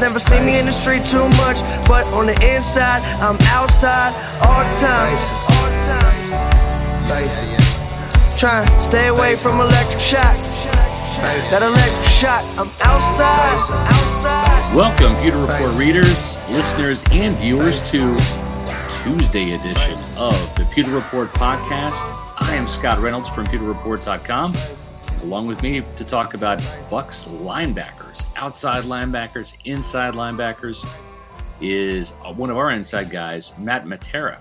Never see me in the street too much, but on the inside, I'm outside all the time. Trying to stay away from electric shock. That electric shock, I'm outside. outside. Welcome, Pewter Report readers, listeners, and viewers to Tuesday edition of the Pewter Report podcast. I am Scott Reynolds from PewterReport.com. Along with me to talk about Bucks linebackers outside linebackers, inside linebackers, is one of our inside guys, Matt Matera,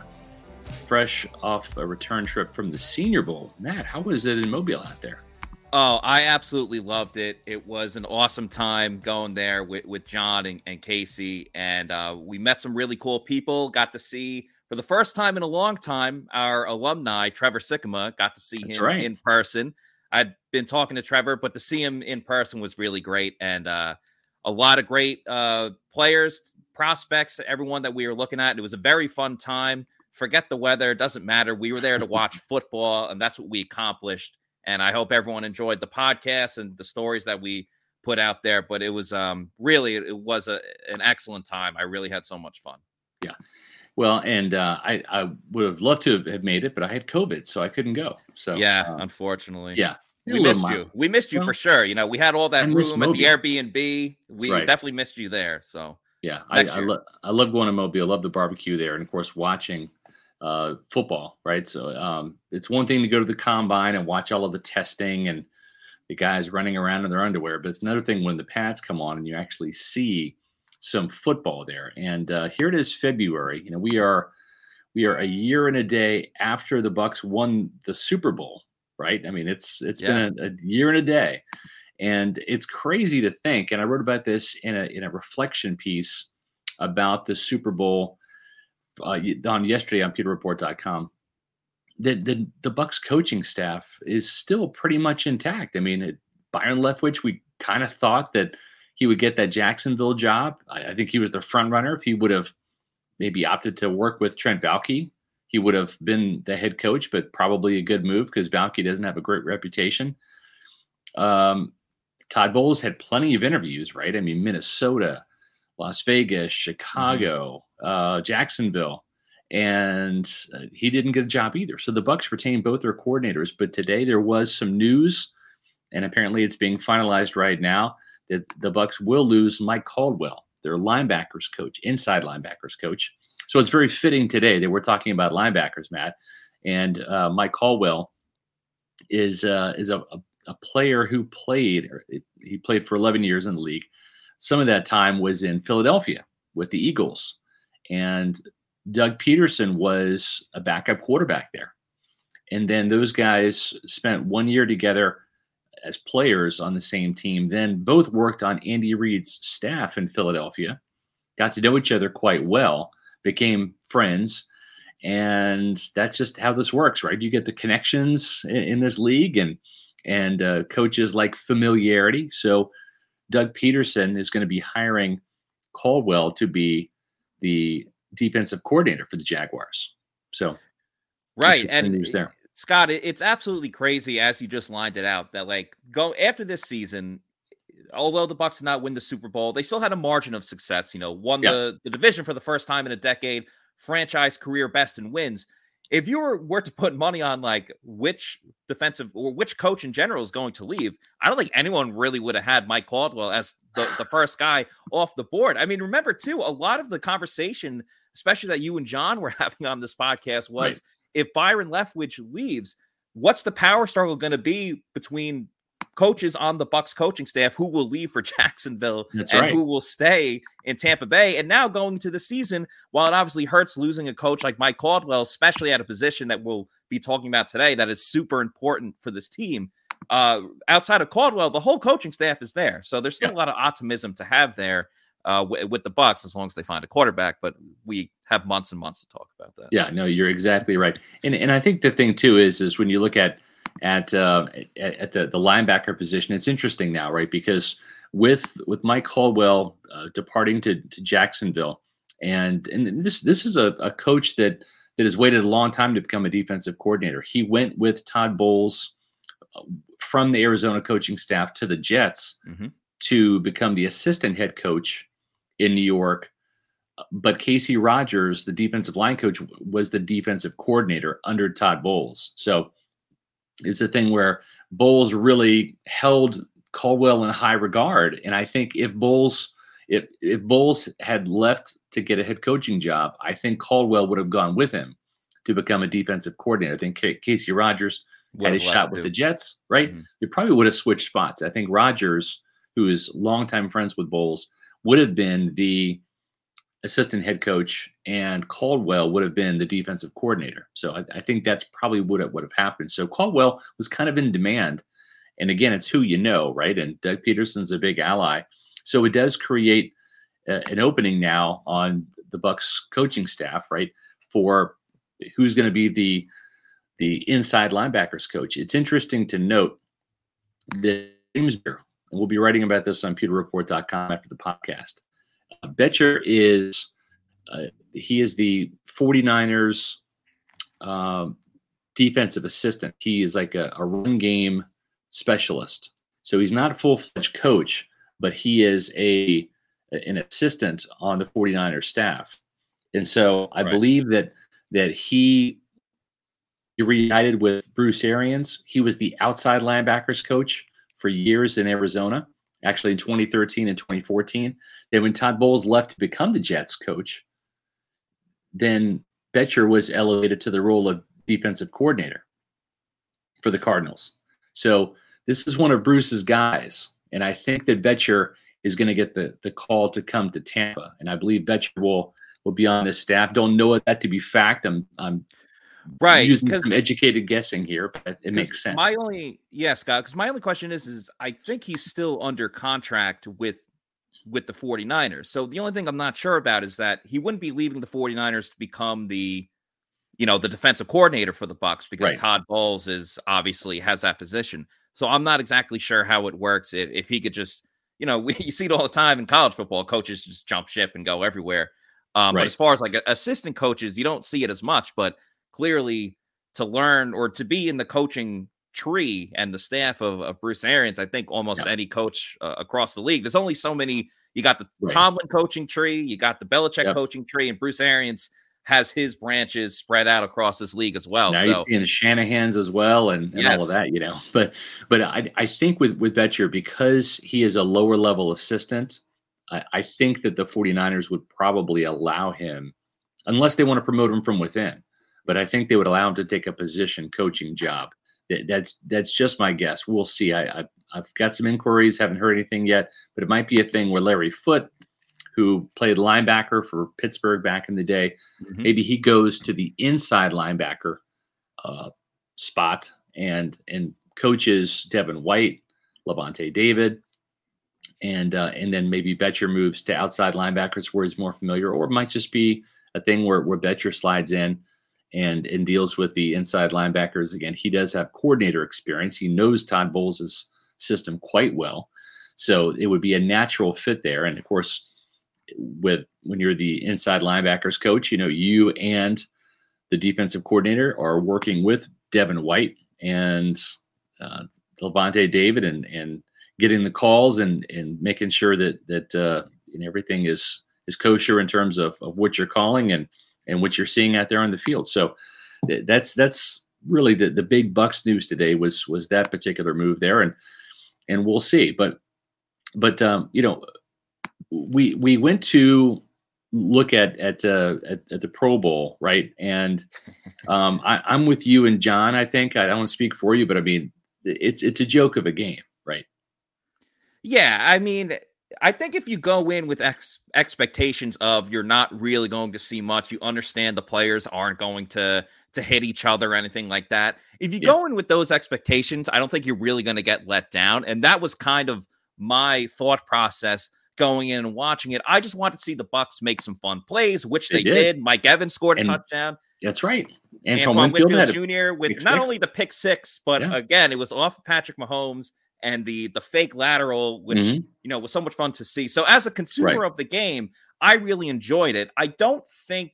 fresh off a return trip from the Senior Bowl. Matt, how was it in Mobile out there? Oh, I absolutely loved it. It was an awesome time going there with, with John and, and Casey. And uh, we met some really cool people. Got to see, for the first time in a long time, our alumni, Trevor Sikkema, got to see That's him right. in person. I'd been talking to Trevor, but to see him in person was really great, and uh, a lot of great uh, players, prospects, everyone that we were looking at. It was a very fun time. Forget the weather; it doesn't matter. We were there to watch football, and that's what we accomplished. And I hope everyone enjoyed the podcast and the stories that we put out there. But it was um, really, it was a, an excellent time. I really had so much fun. Yeah. Well, and uh, I, I would have loved to have made it, but I had COVID, so I couldn't go. So yeah, um, unfortunately. yeah, We missed mild. you. We missed you Well, for sure. You know, we had all that room at the Airbnb. We Right. definitely missed you there. So Yeah, I, I, lo- I love going to Mobile. I love the barbecue there, and of course, watching uh, football. Right, so um, it's one thing to go to the combine and watch all of the testing and the guys running around in their underwear, but it's another thing when the pads come on and you actually see some football there. And uh, here it is, February. You know, we are we are a year and a day after the Bucks won the Super Bowl. Right, I mean, it's it's been a, a year and a day. And it's crazy to think, and I wrote about this in a in a reflection piece about the Super Bowl uh, on yesterday on PewterReport.com. That the the Bucks coaching staff is still pretty much intact. I mean, it, Byron Leftwich, we kind of thought that he would get that Jacksonville job. I, I think he was the front runner. If he would have maybe opted to work with Trent Baalke, he would have been the head coach. But probably a good move because Baalke doesn't have a great reputation. Um, Todd Bowles had plenty of interviews, right? I mean, Minnesota, Las Vegas, Chicago, uh, Jacksonville, and uh, he didn't get a job either. So the Bucks retained both their coordinators, but today there was some news, and apparently it's being finalized right now that the Bucks will lose Mike Caldwell, their linebackers coach, inside linebackers coach. So it's very fitting today that we're talking about linebackers, Matt, and uh, Mike Caldwell is uh, is a, a a player who played he played for 11 years in the league. Some of that time was in philadelphia with the eagles. And doug pederson was a backup quarterback there. And then those guys spent one year together as players on the same team then both worked on andy reid's staff in philadelphia got to know each other quite well became friends and that's just how this works right you get the connections in, in this league and and uh, coaches like familiarity. So Doug Pederson is going to be hiring Caldwell to be the defensive coordinator for the Jaguars. So right, and news there. Scott, it's absolutely crazy as you just lined it out that like go after this season. Although the Bucks did not win the Super Bowl, they still had a margin of success. You know, won Yeah. the, the division for the first time in a decade, franchise career best in wins. If you were, were to put money on like which defensive or which coach in general is going to leave, I don't think anyone really would have had Mike Caldwell as the, the first guy off the board. I mean, remember too, a lot of the conversation, especially that you and John were having on this podcast, was Right. If Byron Leftwich leaves, what's the power struggle going to be between coaches on the Bucks coaching staff who will leave for Jacksonville That's and right. who will stay in Tampa Bay? And now going into the season, while it obviously hurts losing a coach like Mike Caldwell, especially at a position that we'll be talking about today that is super important for this team. Uh, outside of Caldwell, the whole coaching staff is there, so there's still Yeah. a lot of optimism to have there uh, w- with the Bucks as long as they find a quarterback. But we have months and months to talk about that. Yeah, no, you're exactly right. And and I think the thing too is is when you look at at uh, at, at the the linebacker position, it's interesting now, right? Because with with Mike Caldwell uh, departing to, to Jacksonville, and and this this is a, a coach that that has waited a long time to become a defensive coordinator. He went with Todd Bowles uh, from the Arizona coaching staff to the Jets Mhm. to become the assistant head coach in New York. But Casey Rogers, the defensive line coach, was the defensive coordinator under Todd Bowles. So it's a thing where Bowles really held Caldwell in high regard. And I think if Bowles if if Bowles had left to get a head coaching job, I think Caldwell would have gone with him to become a defensive coordinator. I think Casey Rogers had a shot with the Jets, right? Mm-hmm. They probably would have switched spots. I think Rogers, who is longtime friends with Bowles, would have been the assistant head coach, and Caldwell would have been the defensive coordinator. So I, I think that's probably what would have happened. So Caldwell was kind of in demand. And again, it's who you know, right? And Doug Pederson's a big ally. So it does create an opening now on the Bucks coaching staff, right? For who's going to be the the inside linebackers coach. It's interesting to note that James Bettcher, and we'll be writing about this on pewterreport.com after the podcast. Uh, Bettcher is uh, he is the 49ers um, defensive assistant. He is like a, a run game specialist. So he's not a full fledged coach, but he is a an assistant on the 49ers staff. And so I right. believe that that he he reunited with Bruce Arians. He was the outside linebackers coach for years in Arizona, actually in 2013 and 2014. Then when Todd Bowles left to become the Jets coach, then Bettcher was elevated to the role of defensive coordinator for the Cardinals. So this is one of Bruce's guys. And I think that Bettcher is going to get the, the call to come to Tampa. And I believe Bettcher will will be on this staff. Don't know that to be fact. I'm I'm right using some educated guessing here, but it makes sense. My only yeah, Scott, because my only question is is I think he's still under contract with with the 49ers. So the only thing I'm not sure about is that he wouldn't be leaving the 49ers to become the you know the defensive coordinator for the bucks because right. Todd Bowles is obviously has that position. So I'm not exactly sure how it works. If, if he could just, you know, we, you see it all the time in college football, coaches just jump ship and go everywhere. Um, right. But as far as like assistant coaches, you don't see it as much. But clearly, to learn or to be in the coaching tree and the staff of, of Bruce Arians, I think almost yeah. any coach uh, across the league. There's only so many. You got the right. Tomlin coaching tree, you got the Belichick yep. coaching tree, and Bruce Arians has his branches spread out across this league as well. Now so. you're the Shanahan's as well and, and yes. all of that, you know. But but I, I think with with Bettcher, because he is a lower level assistant, I, I think that the 49ers would probably allow him, unless they want to promote him from within. But I think they would allow him to take a position coaching job. That, that's that's just my guess. We'll see. I, I I've got some inquiries, haven't heard anything yet, but it might be a thing where Larry Foote who played linebacker for Pittsburgh back in the day. Mm-hmm. Maybe he goes to the inside linebacker uh, spot and and coaches Devin White, Lavonte David, and uh, and then maybe Bettcher moves to outside linebackers where he's more familiar, or it might just be a thing where where Bettcher slides in and and deals with the inside linebackers. Again, he does have coordinator experience. He knows Todd Bowles' system quite well, so it would be a natural fit there. And of course, with when you're the inside linebackers coach, you know, you and the defensive coordinator are working with Devin White and uh, Lavonte David and and getting the calls and and making sure that that uh, everything is is kosher in terms of, of what you're calling and and what you're seeing out there on the field. So that's that's really the the big Bucks news today was was that particular move there and and we'll see. But but um, you know we we went to look at at, uh, at, at the Pro Bowl, right? And um, I, I'm with you and John. I think I don't speak for you, but I mean, it's it's a joke of a game, right? Yeah, I mean, I think if you go in with ex- expectations of you're not really going to see much, you understand the players aren't going to to hit each other or anything like that. If you yeah. go in with those expectations, I don't think you're really going to get let down. And that was kind of my thought process going in and watching it. I just wanted to see the Bucks make some fun plays, which they, they did. did. Mike Evans scored a and touchdown. That's right. Antoine Winfield, Jr. with not only the pick six, but yeah. again, it was off of Patrick Mahomes and the the fake lateral, which mm-hmm. you know was so much fun to see. So as a consumer right. of the game, I really enjoyed it. I don't think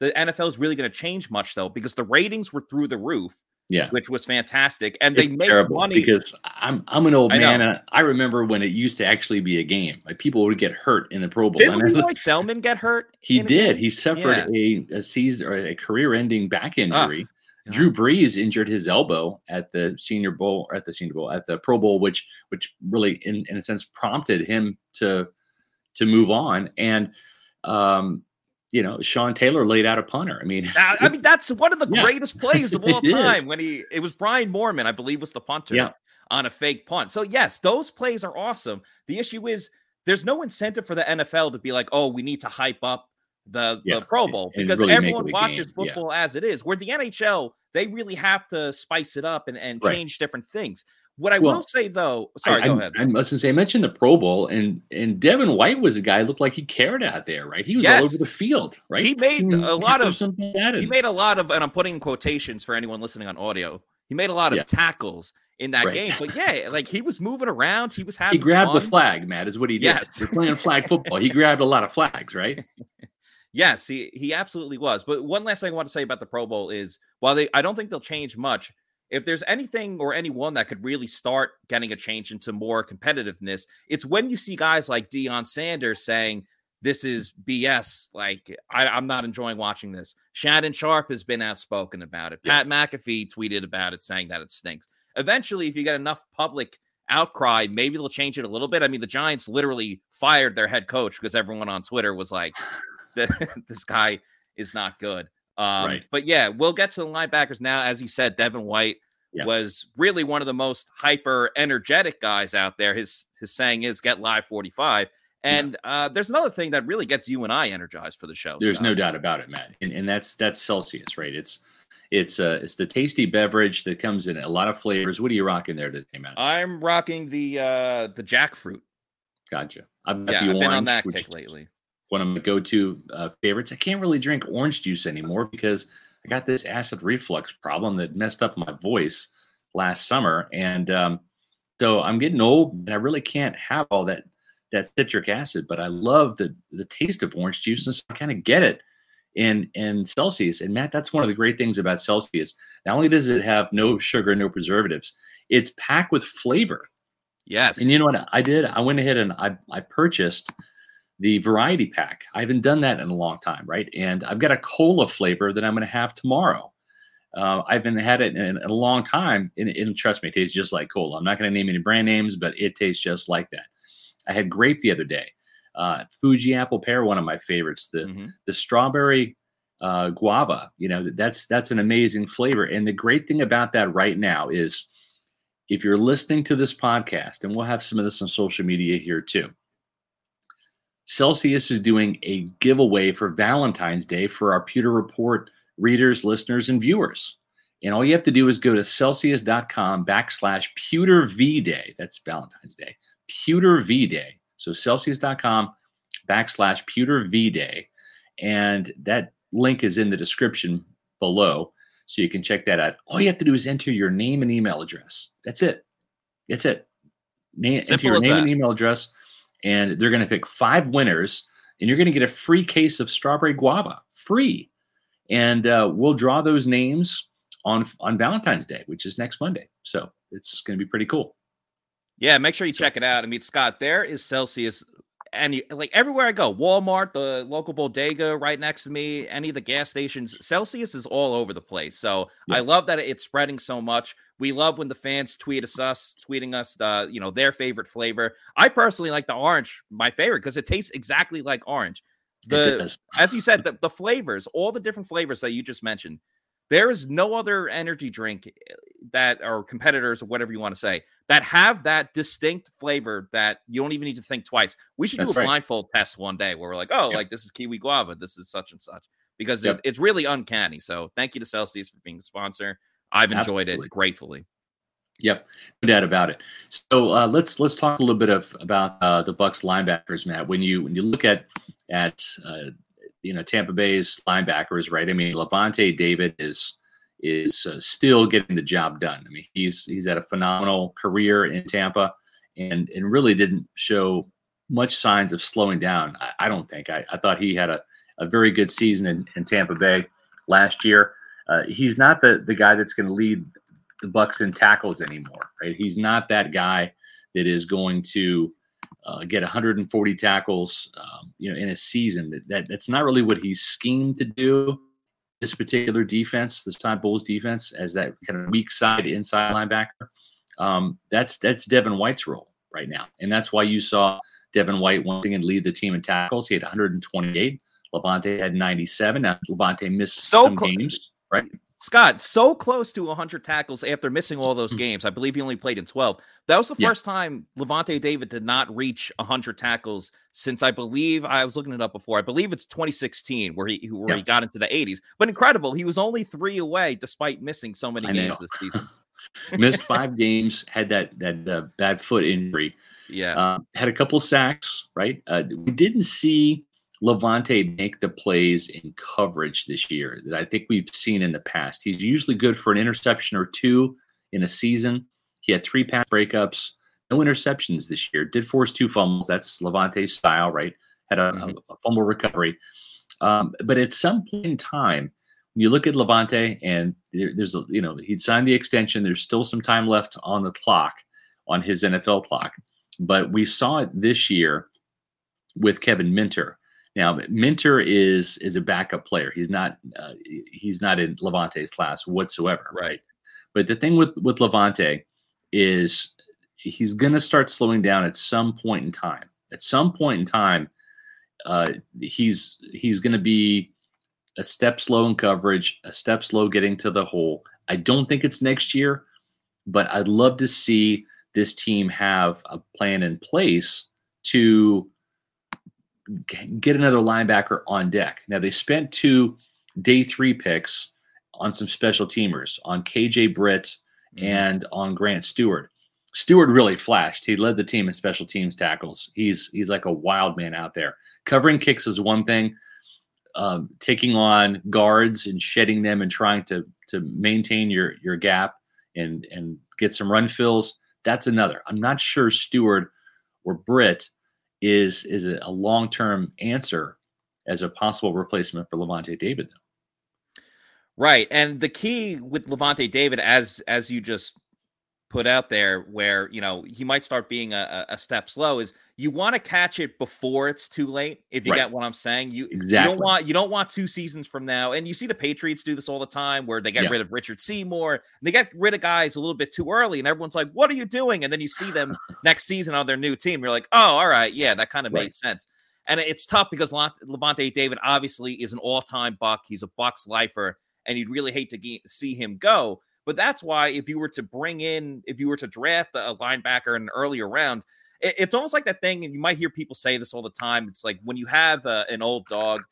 the NFL is really going to change much though, because the ratings were through the roof. Yeah, which was fantastic, and they It's made terrible money. because I'm I'm an old I know. man and I remember when it used to actually be a game. Like people would get hurt in the Pro Bowl. I- Lee Roy Selmon get hurt? he did. He suffered a, a season or a career-ending back injury. God. Drew Brees injured his elbow at the Senior Bowl, or at the Senior Bowl, at the Pro Bowl, which which really, in, in a sense, prompted him to to move on. And um, you know, Sean Taylor laid out a punter. I mean, I, I mean, that's one of the Yeah. greatest plays of all is. time. When he, it was Brian Moorman, I believe, was the punter Yeah. on a fake punt. So yes, those plays are awesome. The issue is there's no incentive for the NFL to be like, oh, we need to hype up the, Yeah, the Pro Bowl because really everyone watches game, yeah. football as it is. Where the NHL, they really have to spice it up and, and Right. change different things. What I Well, will say though, sorry, I, go I, ahead. I mustn't say, I mentioned the Pro Bowl, and and Devin White was a guy who looked like he cared out there, right? He was all over the field, right? He made a lot of- and he made a lot of, and I'm putting in quotations for anyone listening on audio. He made a lot of Yeah. tackles in that Right. game, but yeah, like he was moving around. He was having. he grabbed the flag, Matt, is what he did. Yes. They're playing flag football. He grabbed a lot of flags, right? Yes, he he absolutely was. But one last thing I want to say about the Pro Bowl is while they I don't think they'll change much. If there's anything or anyone that could really start getting a change into more competitiveness, it's when you see guys like Deion Sanders saying this is BS. Like I, I'm not enjoying watching this. Shannon Sharpe has been outspoken about it. Pat McAfee tweeted about it, saying that it stinks. Eventually, if you get enough public outcry, maybe they'll change it a little bit. I mean, the Giants literally fired their head coach because everyone on Twitter was like, that this guy is not good. Um, Right. But yeah, we'll get to the linebackers now. As you said, Devin White Yeah. was really one of the most hyper energetic guys out there. His his saying is "Get live 45." And uh, there's another thing that really gets you and I energized for the show. There's Scott. no doubt about it, Matt, and, and that's that's Celsius, right? It's it's uh it's the tasty beverage that comes in a lot of flavors. What are you rocking there today, Matt? I'm rocking the uh, the jackfruit. Gotcha. I've Yeah, I've been on that kick lately. One of my go-to uh, favorites. I can't really drink orange juice anymore because I got this acid reflux problem that messed up my voice last summer, and um, so I'm getting old, and I really can't have all that that citric acid. But I love the the taste of orange juice, and so I kind of get it in in Celsius. And Matt, that's one of the great things about Celsius. Not only does it have no sugar, no preservatives, it's packed with flavor. Yes. And you know what I did? I went ahead and I, I purchased the variety pack. I haven't done that in a long time, right? And I've got a cola flavor that I'm going to have tomorrow. Uh, I've been had it in, in a long time, and, and trust me, it tastes just like cola. I'm not going to name any brand names, but it tastes just like that. I had grape the other day, uh, Fuji apple pear, one of my favorites. The Mhm. the strawberry uh, guava. You know, that's that's an amazing flavor. And the great thing about that right now is, if you're listening to this podcast, and we'll have some of this on social media here too. Celsius is doing a giveaway for Valentine's Day for our Pewter Report readers, listeners, and viewers. And all you have to do is go to celsius.com backslash pewter V day. That's Valentine's Day. Pewter V day. So celsius.com backslash pewter V day. And that link is in the description below. So you can check that out. All you have to do is enter your name and email address. That's it. That's it. Name, enter your name and email address, and they're going to pick five winners, and you're going to get a free case of strawberry guava, free. And uh, we'll draw those names on on Valentine's Day, which is next Monday. So it's going to be pretty cool. Yeah, make sure you So- check it out. I mean, Scott, there is Celsius, and like everywhere I go, Walmart, the local bodega right next to me, any of the gas stations, Celsius is all over the place. So Yeah. I love that it's spreading so much. We love when the fans tweet us, us tweeting us the you know their favorite flavor. I personally like the orange, my favorite, because it tastes exactly like orange. The as you said, the, the flavors, all the different flavors that you just mentioned, there is no other energy drink eh, that or competitors or whatever you want to say that have that distinct flavor that you don't even need to think twice. We should do a right. blindfold test one day where we're like, oh, Yep. like this is kiwi guava, this is such and such, because Yep. it, it's really uncanny. So thank you to Celsius for being a sponsor. I've enjoyed Absolutely. it gratefully. Yep, no doubt about it. So uh, let's let's talk a little bit of about uh, the Bucks linebackers, Matt. When you when you look at at uh, you know Tampa Bay's linebackers, right? I mean, Lavonte David is is uh, still getting the job done. I mean, he's he's had a phenomenal career in Tampa, and and really didn't show much signs of slowing down. I, I don't think. I, I thought he had a, a very good season in, in Tampa Bay last year. uh, he's not the the guy that's going to lead the Bucks in tackles anymore, right? He's not that guy that is going to uh, get 140 tackles, um, you know, in a season. That, that that's not really what he's schemed to do. This particular defense, this time Bowles defense, as that kind of weak side inside linebacker. Um, that's that's Devin White's role right now, and that's why you saw Devin White once again lead the team in tackles. He had 128. Lavonte had 97. Now Lavonte missed so some games, right? Scott, so close to 100 tackles after missing all those hmm. games. I believe he only played in 12. That was the yeah. first time Lavonte David did not reach 100 tackles since I believe I was looking it up before. I believe it's 2016 where he where yeah. he got into the 80s. But incredible, he was only three away despite missing so many I games know. this season. Missed five games, had that that uh, bad foot injury. Yeah, uh, had a couple sacks. Right, uh, we didn't see Lavonte make the plays in coverage this year that I think we've seen in the past. He's usually good for an interception or two in a season. He had three pass breakups, no interceptions this year. Did force two fumbles. That's Lavonte's style, right? Had a, mm-hmm. a fumble recovery. Um, but at some point in time, when you look at Lavonte, and there, there's a, you know, he'd signed the extension. There's still some time left on the clock, on his NFL clock. But we saw it this year with Kevin Minter now, Minter is is a backup player. He's not uh, he's not in Lavonte's class whatsoever, right? But the thing with with Lavonte is he's going to start slowing down at some point in time. At some point in time, uh, he's he's going to be a step slow in coverage, a step slow getting to the hole. I don't think it's next year, but I'd love to see this team have a plan in place to get another linebacker on deck. Now they spent two day three picks on some special teamers on KJ Britt mm-hmm. and on Grant Stewart. Stewart really flashed. He led the team in special teams tackles. He's he's like a wild man out there. Covering kicks is one thing. Um, taking on guards and shedding them and trying to to maintain your your gap and and get some run fills that's another. I'm not sure Stewart or Britt is is a long term answer as a possible replacement for Lavonte David, though. Right, and the key with Lavonte David, as as you just put out there, where you know he might start being a, a step slow, is you want to catch it before it's too late. If you right. get what I'm saying, you exactly. you don't want you don't want two seasons from now. And you see the Patriots do this all the time, where they get yeah. rid of Richard Seymour, they get rid of guys a little bit too early, and everyone's like, "What are you doing?" And then you see them next season on their new team. You're like, "Oh, all right, yeah, that kind of right. made sense." And it's tough because Lavonte David obviously is an all-time Buck. He's a Bucks lifer, and you'd really hate to see him go. But that's why if you were to bring in, if you were to draft a linebacker in an earlier round, it, it's almost like that thing, and you might hear people say this all the time. It's like when you have a, an old dog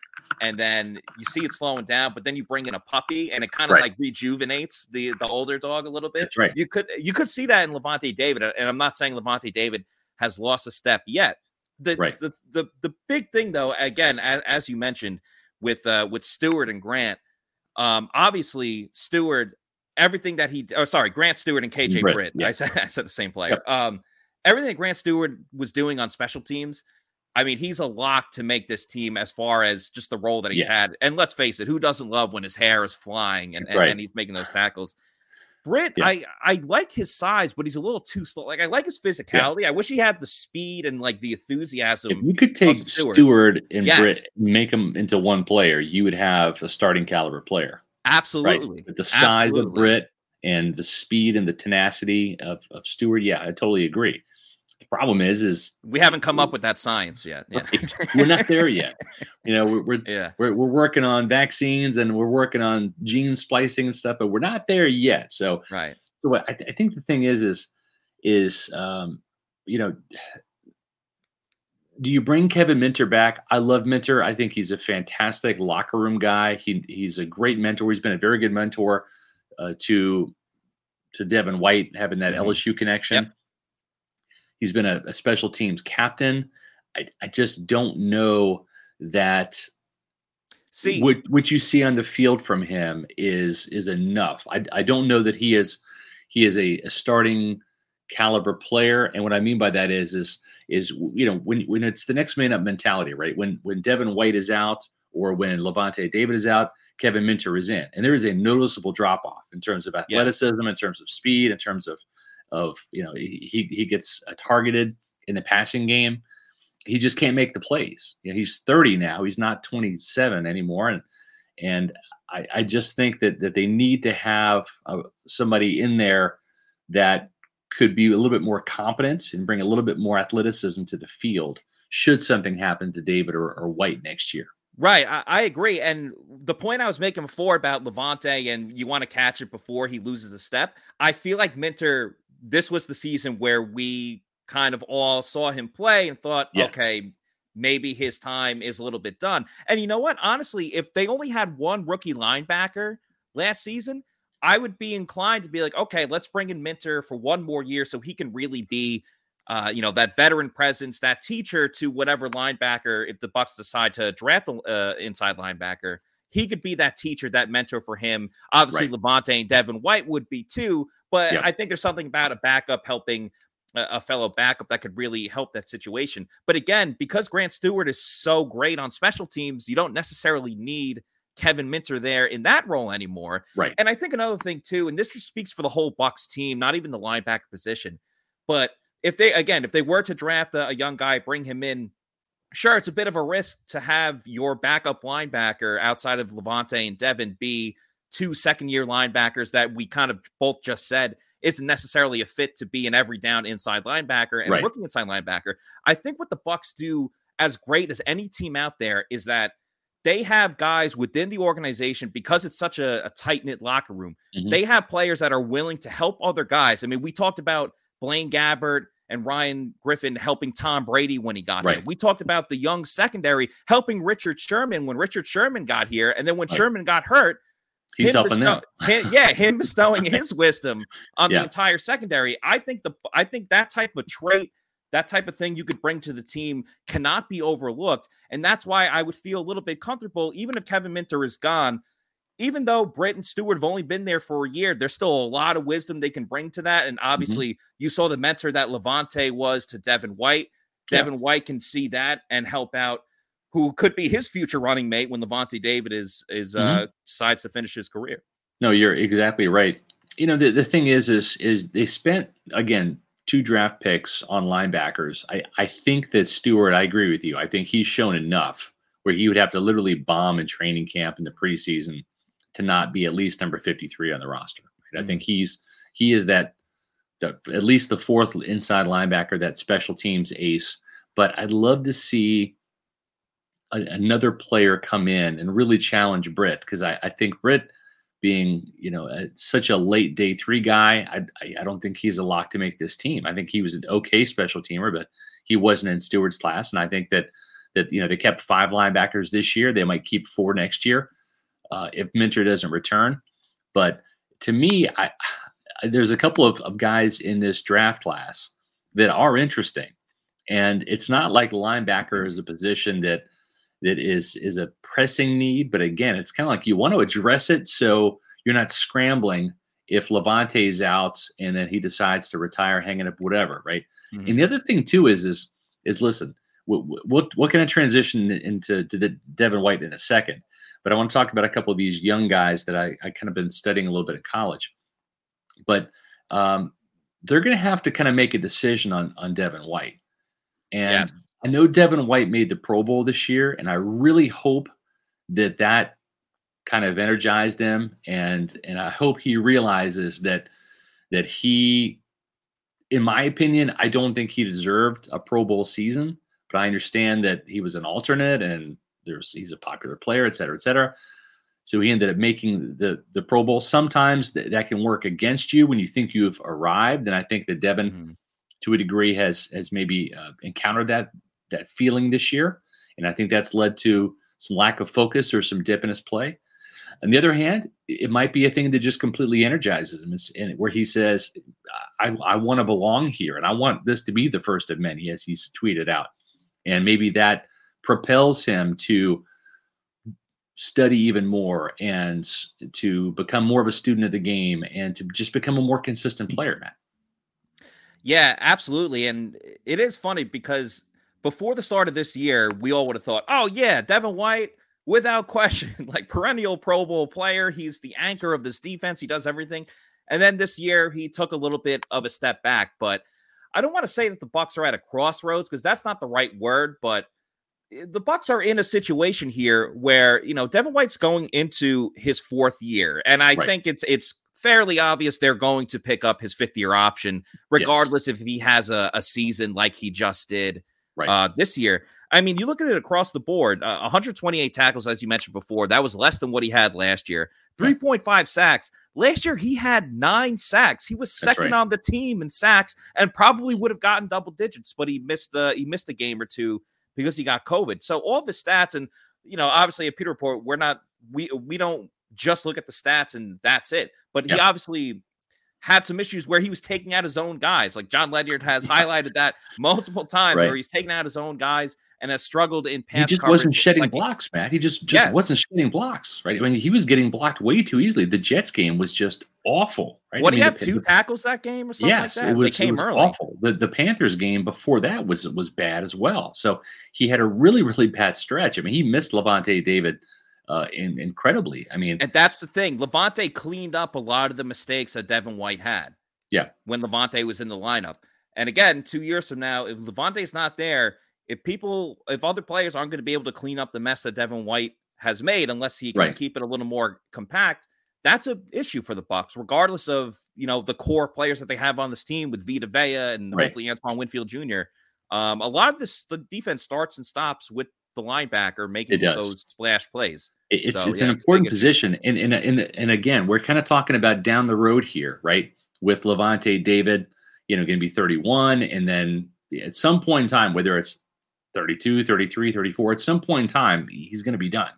and then you see it slowing down, but then you bring in a puppy and it kind of right. like rejuvenates the the older dog a little bit. That's right. You could you could see that in Lavonte David, and I'm not saying Lavonte David has lost a step yet. The right. the, the the big thing though, again, as, as you mentioned with uh with Stewart and Grant, um, obviously Stewart, everything that he oh sorry, Grant stewart and KJ Britt. Yeah. I said I said the same player. Yep. Um everything that Grant stewart was doing on special teams, I mean, he's a lock to make this team as far as just the role that he's yes. had. And let's face it, who doesn't love when his hair is flying and, and, right. and he's making those tackles? Britt, yeah. I I like his size, but he's a little too slow. Like I like his physicality. Yeah. I wish he had the speed and like the enthusiasm. If you could take Stewart. And yes. Britt, make them into one player, you would have a starting caliber player. Absolutely, right? the size Absolutely. of Britt and the speed and the tenacity of, of Stewart. Yeah, I totally agree. The problem is, is we haven't come up with that science yet. Yeah. Right. we're not there yet. You know, we're we're, yeah. we're we're working on vaccines and we're working on gene splicing and stuff, but we're not there yet. So right. So what I, th- I think the thing is, is is um, you know, do you bring Kevin Minter back? I love Minter. I think he's a fantastic locker room guy. He he's a great mentor. He's been a very good mentor uh, to to Devin White, having that mm-hmm. LSU connection. Yep. He's been a, a special teams captain. I, I just don't know that see what what you see on the field from him is is enough. I, I don't know that he is he is a, a starting caliber player. And what I mean by that is is is you know when when it's the next man up mentality, right? When when Devin White is out or when Lavonte David is out, Kevin Minter is in. And there is a noticeable drop off in terms of athleticism, yes. in terms of speed, in terms of of you know he he gets targeted in the passing game. He just can't make the plays. You know, he's 30 now. He's not 27 anymore, and and I, I just think that that they need to have uh, somebody in there that could be a little bit more competent and bring a little bit more athleticism to the field should something happen to David or, or White next year. Right, I, I, agree. And the point I was making before about Lavonte and you want to catch it before he loses a step, I feel like Minter. This was the season where we kind of all saw him play and thought, yes. okay, maybe his time is a little bit done. And you know what? Honestly, if they only had one rookie linebacker last season, I would be inclined to be like, okay, let's bring in Minter for one more year so he can really be, uh, you know, that veteran presence, that teacher to whatever linebacker. If the Bucks decide to draft the uh, inside linebacker, he could be that teacher, that mentor for him. Obviously, right. Lavonte and Devin White would be too, but. I think there's something about a backup helping a, fellow backup that could really help that situation. But again, because Grant Stewart is so great on special teams, you don't necessarily need Kevin Minter there in that role anymore. Right. And I think another thing too, and this just speaks for the whole Bucks team, not even the linebacker position, but if they again, if they were to draft a, a young guy, bring him in, sure, it's a bit of a risk to have your backup linebacker outside of Lavonte and Devin be two second year linebackers that we kind of both just said isn't necessarily a fit to be an every down inside linebacker and right. rookie inside linebacker. I think what the Bucks do as great as any team out there is that they have guys within the organization because it's such a, a tight knit locker room. Mm-hmm. They have players that are willing to help other guys. I mean, we talked about Blaine Gabbert and Ryan Griffin helping Tom Brady when he got right. here. We talked about the young secondary helping Richard Sherman when Richard Sherman got here. And then when right. Sherman got hurt, He's helping bestow- him, yeah, him bestowing his wisdom on yeah. the entire secondary. I think the I think that type of trait, that type of thing you could bring to the team cannot be overlooked. And that's why I would feel a little bit comfortable, even if Kevin Minter is gone. Even though Britt and Stewart have only been there for a year, there's still a lot of wisdom they can bring to that. And mm-hmm. obviously, mm-hmm. you saw the mentor that Lavonte was to Devin White. Devin yeah. White can see that and help out who could be his future running mate when Lavonte David is is mm-hmm. uh, decides to finish his career. No, you're exactly right. You know, the, the thing is, is is they spent again two draft picks on linebackers. I, I think that Stewart, I agree with you. I think he's shown enough where he would have to literally bomb in training camp in the preseason to not be at least number 53 on the roster. Right? Mm-hmm. I think he's he is that the, at least the fourth inside linebacker, that special teams ace. But I'd love to see a, another player come in and really challenge Britt because I, I, think Britt being you know a, such a late day three guy, I, I, don't think he's a lock to make this team. I think he was an okay special teamer, but he wasn't in Stewart's class, and I think that that you know they kept five linebackers this year. They might keep four next year uh, if Minter doesn't return. But to me, I, there's a couple of, of guys in this draft class that are interesting. And it's not like linebacker is a position that that is is a pressing need. But again, it's kind of like you want to address it so you're not scrambling if Lavonte is out and then he decides to retire, hanging up, whatever, right? Mm-hmm. And the other thing too is is is listen, what what, what can I transition into to the Devin White in a second? But I want to talk about a couple of these young guys that I, I kind of been studying a little bit at college. But um, they're going to have to kind of make a decision on on Devin White. And yes. I know Devin White made the Pro Bowl this year, and I really hope that that kind of energized him, and and I hope he realizes that that he, in my opinion, I don't think he deserved a Pro Bowl season, but I understand that he was an alternate and there's he's a popular player, et cetera, et cetera. So he ended up making the the Pro Bowl. Sometimes th- that can work against you when you think you've arrived, and I think that Devin, mm-hmm. to a degree, has has maybe uh, encountered that that feeling this year. And I think that's led to some lack of focus or some dip in his play. On the other hand, it might be a thing that just completely energizes him, where he says, I, I want to belong here and I want this to be the first of many, as he's tweeted out. And maybe that propels him to study even more and to become more of a student of the game and to just become a more consistent player, Matt. Yeah, absolutely. And it is funny because before the start of this year, we all would have thought, oh, yeah, Devin White, without question, like perennial Pro Bowl player. He's the anchor of this defense. He does everything. And then this year he took a little bit of a step back, but I don't want to say that the Bucs are at a crossroads because that's not the right word, but eh, the Bucs are in a situation here where, you know, Devin White's going into his fourth year and I right. think it's it's fairly obvious they're going to pick up his fifth year option regardless yes. if he has a, a, season like he just did right. uh, this year. I mean, you look at it across the board, uh, 128 tackles, as you mentioned before. That was less than what he had last year. 3.5 sacks. Last year, he had nine sacks. He was second right. on the team in sacks and probably would have gotten double digits, but he missed the he missed a game or two because he got COVID. So all the stats, and you know, obviously at Pewter Report, we're not we we don't just look at the stats and that's it. But he obviously had some issues where he was taking out his own guys. Like John Ledyard has highlighted that multiple times right. where he's taking out his own guys and has struggled in pass. He just wasn't shedding like, blocks, Matt. He just just yes. wasn't shedding blocks, right? I mean, he was getting blocked way too easily. The Jets game was just awful, right? What I mean, he have two tackles that game or something yes, like that? it was, it was awful. The the Panthers game before that was was bad as well. So he had a really really bad stretch. I mean, he missed Lavonte David uh, in, incredibly. I mean, and that's the thing. Lavonte cleaned up a lot of the mistakes that Devin White had. Yeah, when Lavonte was in the lineup. And again, two years from now, if Lavonte's not there, if people, if other players aren't going to be able to clean up the mess that Devin White has made, unless he can right. keep it a little more compact, that's an issue for the Bucks, regardless of you know the core players that they have on this team with Vita Vea and right. hopefully Antoine Winfield Jr. Um, a lot of this the defense starts and stops with the linebacker making those splash plays. It's so, it's yeah, an important position, and and and and again, we're kind of talking about down the road here, right? With Lavonte David, you know, going to be 31, and then at some point in time, whether it's 32, 33, 34, at some point in time, he's going to be done.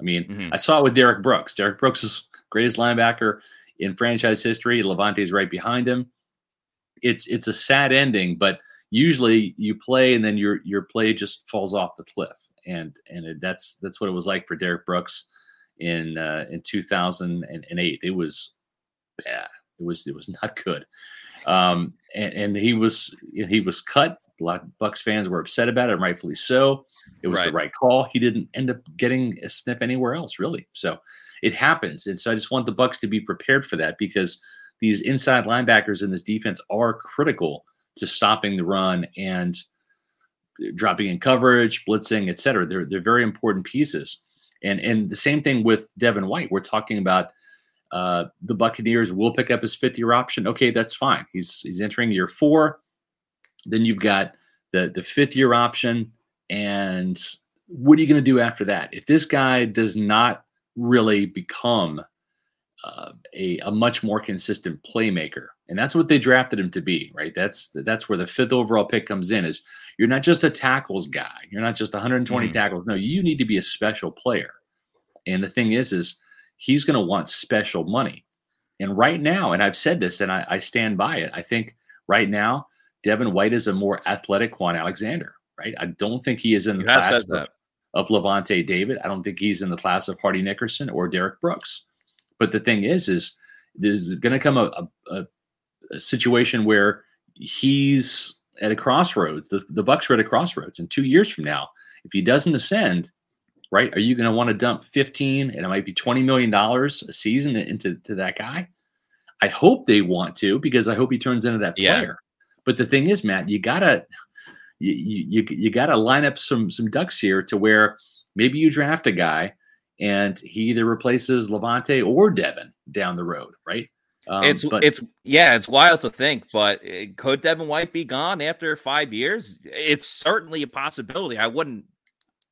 I mean, mm-hmm. I saw it with Derek Brooks. Derek Brooks is greatest linebacker in franchise history. Lavonte's right behind him. It's it's a sad ending, but usually you play and then your your play just falls off the cliff and and it, that's that's what it was like for Derek Brooks in uh, in 2008. It was bad. It was it was not good. Um, and, and he was he was cut. A lot of Bucs fans were upset about it, rightfully so. It was right. the right call. He didn't end up getting a sniff anywhere else, really. So it happens, and so I just want the Bucks to be prepared for that because these inside linebackers in this defense are critical to stopping the run and dropping in coverage, blitzing, et cetera. They're they're very important pieces. And and the same thing with Devin White. We're talking about uh, the Buccaneers will pick up his fifth year option. Okay, that's fine. He's he's entering year four. Then you've got the the fifth year option, and what are you going to do after that? If this guy does not really become uh, a, a much more consistent playmaker, and that's what they drafted him to be, right? That's that's where the fifth overall pick comes in. Is you're not just a tackles guy. You're not just 120 mm. tackles. No, you need to be a special player. And the thing is, is he's going to want special money. And right now, and I've said this, and I, I stand by it. I think right now, Devin White is a more athletic Kwon Alexander. Right? I don't think he is in the you class of, of Lavonte David. I don't think he's in the class of Hardy Nickerson or Derek Brooks. But the thing is, is there's going to come a, a, a situation where he's at a crossroads. The, the Bucs are at a crossroads. And two years from now, if he doesn't ascend, right, are you going to want to dump 15 and it might be $20 million a season into to that guy? I hope they want to because I hope he turns into that player. Yeah. But the thing is, Matt, you gotta you, you you gotta line up some some ducks here to where maybe you draft a guy and he either replaces Lavonte or Devin down the road, right? Um, it's but, it's yeah, it's wild to think, but eh, could Devin White be gone after five years? It's certainly a possibility. I wouldn't,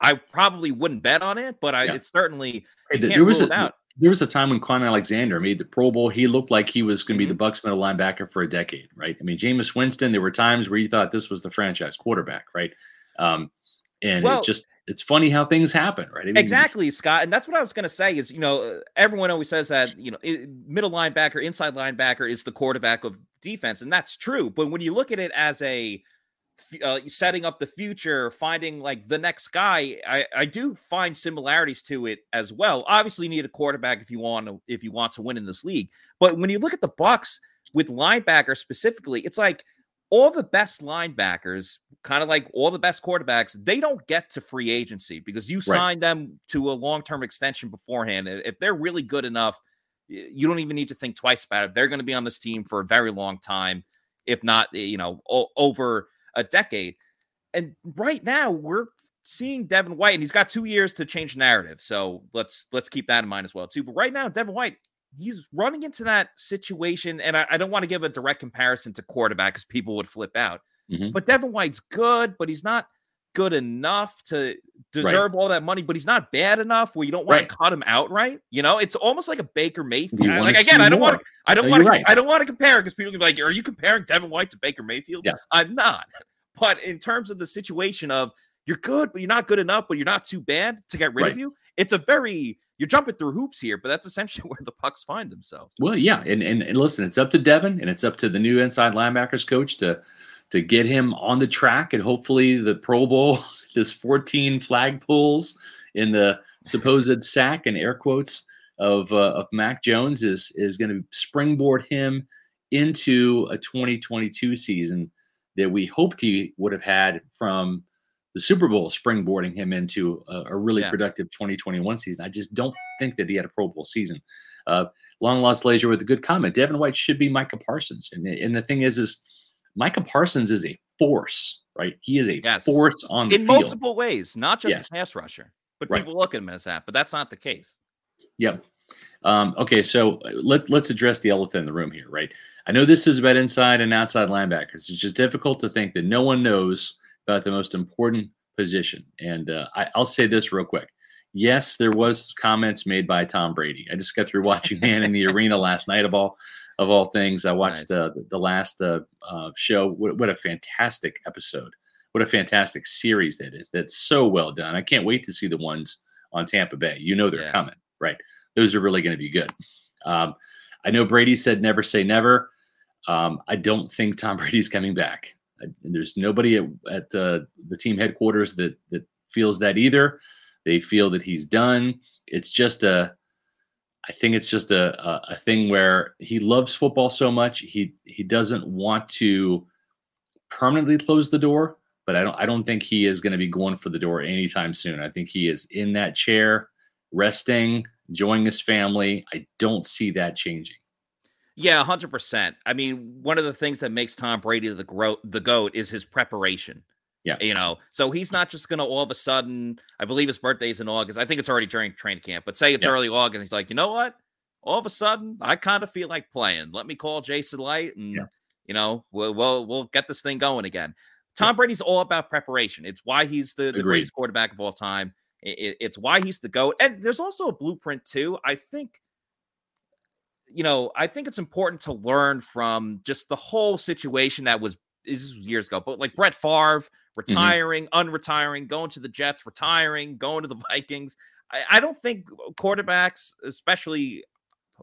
I probably wouldn't bet on it, but I yeah. it's certainly hey, there was a, There was a time when Kwon Alexander made the Pro Bowl. He looked like he was going to mm-hmm. be the Bucks middle linebacker for a decade, right? I mean, Jameis Winston. There were times where you thought this was the franchise quarterback, right? Um, and well, it just it's funny how things happen, right? I mean, exactly, Scott. And that's what I was going to say is, you know, uh, everyone always says that, you know, middle linebacker, inside linebacker is the quarterback of defense. And that's true. But when you look at it as a uh, setting up the future, finding like the next guy, I, I do find similarities to it as well. Obviously, you need a quarterback if you want to, if you want to win in this league. But when you look at the Bucks with linebacker specifically, it's like all the best linebackers, kind of like all the best quarterbacks, they don't get to free agency because you Right. sign them to a long term extension beforehand. If they're really good enough, you don't even need to think twice about it. They're going to be on this team for a very long time, if not, you know, o- over a decade. And right now, we're seeing Devin White, and he's got two years to change narrative. So let's let's keep that in mind as well, too. But right now, Devin White, he's running into that situation, and I, I don't want to give a direct comparison to quarterback because people would flip out. Mhm. But Devin White's good, but he's not good enough to deserve all that money. But he's not bad enough where you don't want Right. to cut him outright. You know, it's almost like a Baker Mayfield. Like again, I don't want to. I don't No, want to. right. I don't want to compare because people can be like, "Are you comparing Devin White to Baker Mayfield?" Yeah. I'm not. But in terms of the situation of you're good, but you're not good enough, but you're not too bad to get rid Right. of you, it's a very you're jumping through hoops here. But that's essentially where the Bucks find themselves. Well, yeah, and, and and listen, it's up to Devin, and it's up to the new inside linebackers coach to to get him on the track, and hopefully the Pro Bowl, this 14 flag pulls in the supposed sack and air quotes of uh, of Mac Jones is is going to springboard him into a 2022 season that we hoped he would have had from the Super Bowl, springboarding him into a, a really Yeah. productive 2021 season. I just don't think that he had a Pro Bowl season. Uh, long lost leisure with a good comment. Devin White should be Micah Parsons, and and the thing is, is Micah Parsons is a force, right? He is a Yes. force on the in field. multiple ways, not just Yes. a pass rusher. But Right. people look at him as that, but that's not the case. Yep. Um, okay, so uh, let's let's address the elephant in the room here, right? I know this is about inside and outside linebackers. It's just difficult to think that no one knows about the most important position. And uh, I, I'll say this real quick. Yes, there was comments made by Tom Brady. I just got through watching Man in the Arena last night of all of all things. I watched Nice. uh, the last uh, uh, show. What, what a fantastic episode! What a fantastic series that is. That's so well done. I can't wait to see the ones on Tampa Bay. You know they're Yeah. coming, right? Those are really going to be good. Um, I know Brady said never say never. Um, I don't think Tom Brady's coming back. I, there's nobody at, at uh, the team headquarters that that feels that either. They feel that he's done. It's just a, I think it's just a, a a thing where he loves football so much he he doesn't want to permanently close the door. But I don't I don't think he is going to be going for the door anytime soon. I think he is in that chair, resting, enjoying his family. I don't see that changing. Yeah, hundred percent. I mean, one of the things that makes Tom Brady the gro- the goat is his preparation. Yeah. you know, so he's not just gonna all of a sudden. I believe his birthday's in August. I think it's already during training camp, but say it's Yeah. early August. He's like, you know what? All of a sudden, I kind of feel like playing. Let me call Jason Licht, and Yeah. you know, we'll, we'll we'll get this thing going again. Tom Brady's all about preparation. It's why he's the, the greatest quarterback of all time. I- I- it's why he's the goat. And there's also a blueprint too. I think you know, I think it's important to learn from just the whole situation that was was years ago, but like Brett Favre retiring, unretiring, going to the Jets, retiring, going to the Vikings. I, I don't think quarterbacks, especially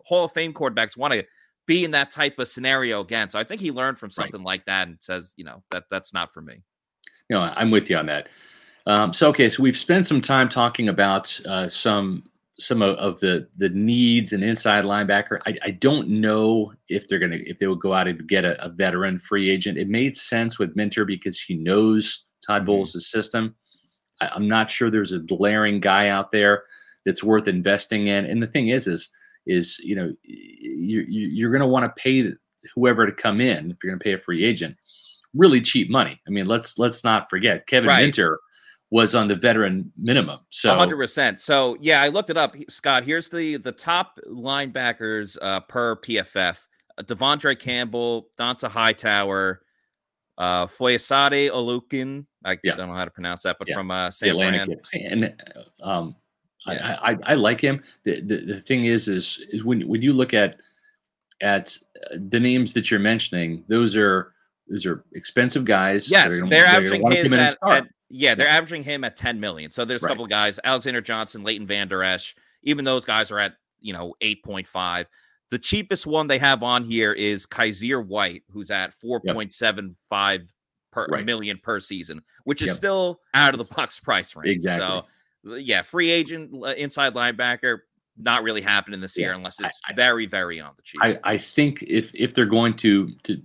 Hall of Fame quarterbacks, want to be in that type of scenario again. So I think he learned from Right. something like that and says, you know, that that's not for me. you know, I'm with you on that. Um, so okay, so we've spent some time talking about uh, some some of, of the the needs and inside linebacker. I, I don't know if they're gonna if they will go out and get a, a veteran free agent. It made sense with Minter because he knows Todd Mhm. Bowles' system. I, I'm not sure there's a glaring guy out there that's worth investing in. And the thing is, is is you know you, you you're going to want to pay whoever to come in if you're going to pay a free agent really cheap money. I mean, let's let's not forget Kevin Right. Minter was on the veteran minimum. So hundred percent. So yeah, I looked it up, Scott. Here's the the top linebackers uh, per PFF: uh, De'Vondre Campbell, Dont'a Hightower, uh, Foyesade Olukin. I Yeah. don't know how to pronounce that, but Yeah. from uh, San Fran. and um, Yeah. I, I I like him. The, the the thing is is is when when you look at at uh, the names that you're mentioning, those are those are expensive guys. Yes, they're that are averaging his at, at- yeah, they're averaging him at 10 million. So there's a Right. couple of guys, Alexander Johnson, Leighton Vander Esch, even those guys are at, you know, 8.5. The cheapest one they have on here is Kyzir White, who's at 4.75 per Right. million per season, which is Yep. still out of the Bucks price range. Exactly. So yeah, free agent uh, inside linebacker, not really happening this year Yeah, unless it's I- very, very on the cheap. I, I think if if they're going to to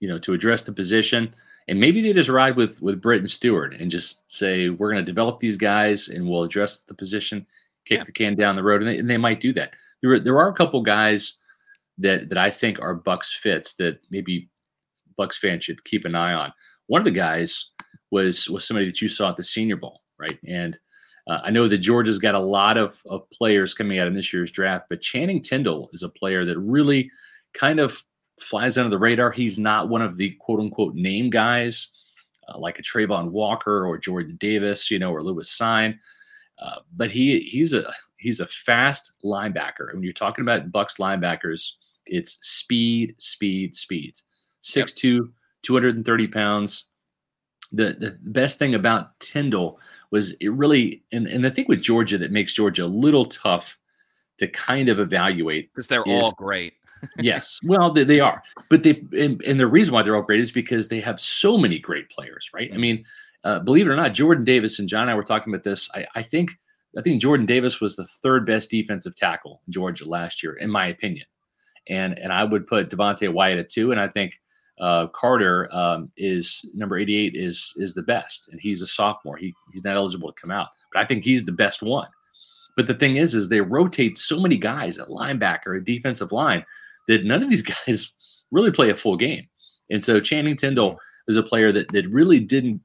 you know, to address the position. And maybe they just ride with with and Stewart and just say we're going to develop these guys and we'll address the position, kick yeah. the can down the road, and they, and they might do that. There there are a couple guys that that I think are Bucks fits that maybe Bucks fans should keep an eye on. One of the guys was was somebody that you saw at the Senior Bowl, right? And uh, I know that Georgia's got a lot of, of players coming out in this year's draft, but Channing Tindall is a player that really kind of flies under the radar. He's not one of the quote unquote name guys uh, like a Travon Walker or Jordan Davis, you know, or Lewis Cine. Uh, but he he's a he's a fast linebacker. When you're talking about Bucks linebackers, it's speed, speed, speed. 6'2", yep. 230 pounds. The, the best thing about Tindall was it really, and, and the thing with Georgia that makes Georgia a little tough to kind of evaluate because they're is, all great. Yes, well they, they are, but they and, and, the reason why they're all great is because they have so many great players, right? I mean, uh, believe it or not, Jordan Davis and John and I were talking about this. I, I think I think Jordan Davis was the third best defensive tackle in Georgia last year, in my opinion, and and I would put Devonte Wyatt at two, and I think uh, Carter um, is number 88 is is the best, and he's a sophomore. He he's not eligible to come out, but I think he's the best one. But the thing is, is they rotate so many guys at linebacker, at defensive line, that none of these guys really play a full game. And so Channing Tindall is a player that that really didn't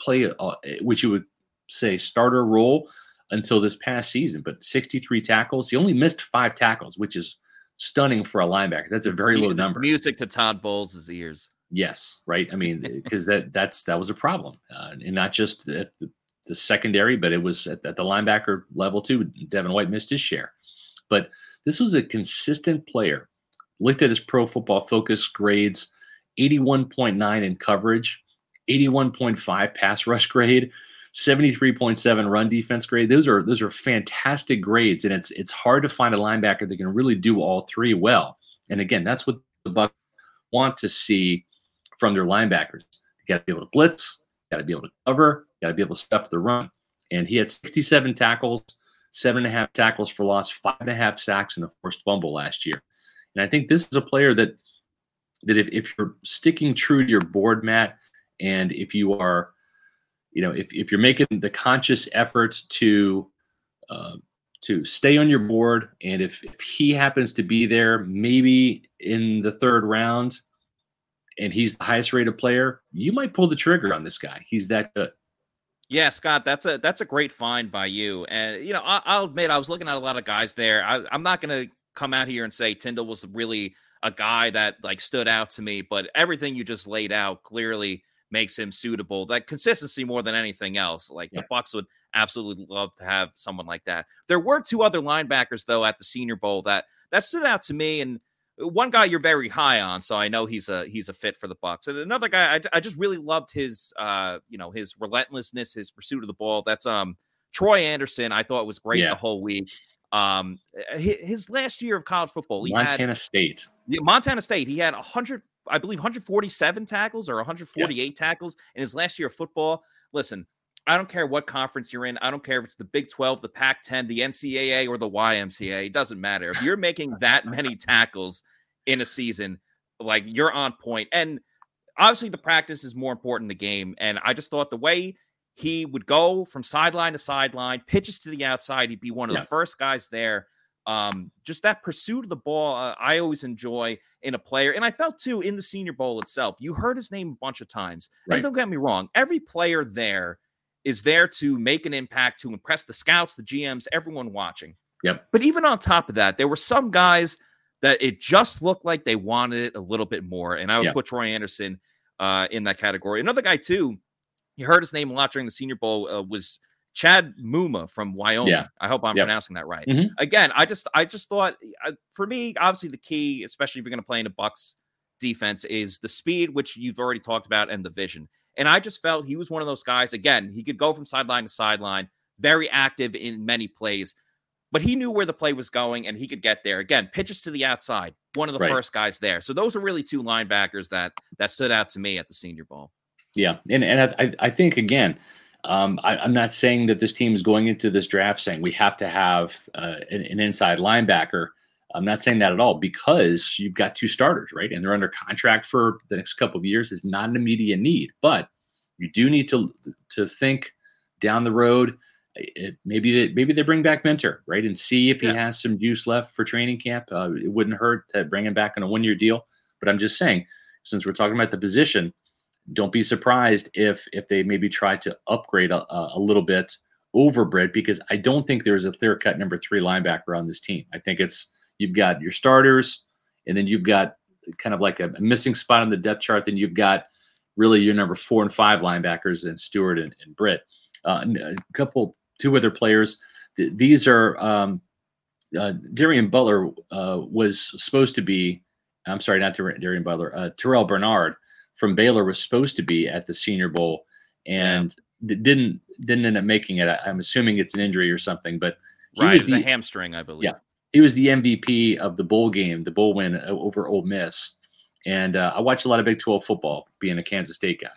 play, a, which you would say starter role until this past season. But 63 tackles, he only missed five tackles, which is stunning for a linebacker. That's a very low number. Music to Todd Bowles' ears. Yes, right. I mean, because that that's that was a problem, uh, and not just at the, the secondary, but it was at, at, the linebacker level too. Devin White missed his share, but this was a consistent player. Looked at his Pro Football Focus grades: 81.9 in coverage, 81.5 pass rush grade, 73.7 run defense grade. Those are those are fantastic grades, and it's it's hard to find a linebacker that can really do all three well. And again, that's what the Buck want to see from their linebackers. You got to be able to blitz, got to be able to cover, got to be able to stuff the run. And he had 67 tackles, seven and a half tackles for loss, five and a half sacks, and a forced fumble last year. And I think this is a player that that if, if you're sticking true to your board, Matt, and if you are you know, if, if you're making the conscious effort to uh, to stay on your board, and if, if he happens to be there, maybe in the third round, and he's the highest rated player, you might pull the trigger on this guy. He's that good. Yeah, Scott, that's a that's a great find by you. And you know, I, will admit I was looking at a lot of guys there. I, I'm not going to come out here and say Tindall was really a guy that like stood out to me, but everything you just laid out clearly makes him suitable. That consistency more than anything else. Like yeah. the Bucks would absolutely love to have someone like that. There were two other linebackers though at the Senior Bowl that that stood out to me, and one guy you're very high on, so I know he's a he's a fit for the Bucks. And another guy I, I just really loved his uh you know his relentlessness, his pursuit of the ball. That's um Troy Anderson. I thought was great yeah. the whole week. Um, his last year of college football, he Montana had, State. Montana State. He had 100 I believe 147 tackles or 148 yeah. tackles in his last year of football. Listen, I don't care what conference you're in. I don't care if it's the Big 12, the Pac 10, the NCAA, or the YMCA. It doesn't matter. If you're making that many tackles in a season, like you're on point. And obviously, the practice is more important than the game. And I just thought the way he would go from sideline to sideline, pitches to the outside, he'd be one of yeah. the first guys there um, just that pursuit of the ball, uh, I always enjoy in a player. And I felt too in the Senior Bowl itself. You heard his name a bunch of times. Right. And don't get me wrong, every player there is there to make an impact, to impress the scouts, the GMs, everyone watching. Yep. But even on top of that, there were some guys that it just looked like they wanted it a little bit more. And I would yep. put Troy Anderson uh, in that category. Another guy, too, you heard his name a lot during the Senior Bowl, uh, was Chad Muma from Wyoming. Yeah. I hope I'm yep. pronouncing that right. Mm-hmm. Again, I just I just thought uh, for me, obviously the key, especially if you're going to play in a Bucks defense, is the speed, which you've already talked about, and the vision. And I just felt he was one of those guys. Again, he could go from sideline to sideline, very active in many plays, but he knew where the play was going and he could get there. Again, pitches to the outside, one of the right. first guys there. So those are really two linebackers that that stood out to me at the Senior Bowl. Yeah, and and I I think again um, I, am not saying that this team is going into this draft saying we have to have uh, an, an, inside linebacker. I'm not saying that at all because you've got two starters, right? And they're under contract for the next couple of years. It's not an immediate need, but you do need to to think down the road. It, maybe they, maybe they bring back Minter, right, and see if yeah. he has some juice left for training camp. Uh, it wouldn't hurt to bring him back on a one year deal. But I'm just saying, since we're talking about the position, don't be surprised if if they maybe try to upgrade a, a little bit over Britt because I don't think there's a clear cut number three linebacker on this team. I think it's you've got your starters, and then you've got kind of like a, missing spot on the depth chart. Then you've got really your number four and five linebackers and Stewart and, and Britt. Uh, a couple, two other players. Th- these are um, uh, Darien Butler uh, was supposed to be. I'm sorry, not Darien Butler. Uh, Terrell Bernard from Baylor was supposed to be at the Senior Bowl and yeah. didn't didn't end up making it. I'm assuming it's an injury or something, but he right, was the, hamstring, I believe. Yeah, he was the MVP of the bowl game, the bowl win uh, over Ole Miss. And uh, I watch a lot of Big 12 football, being a Kansas State guy.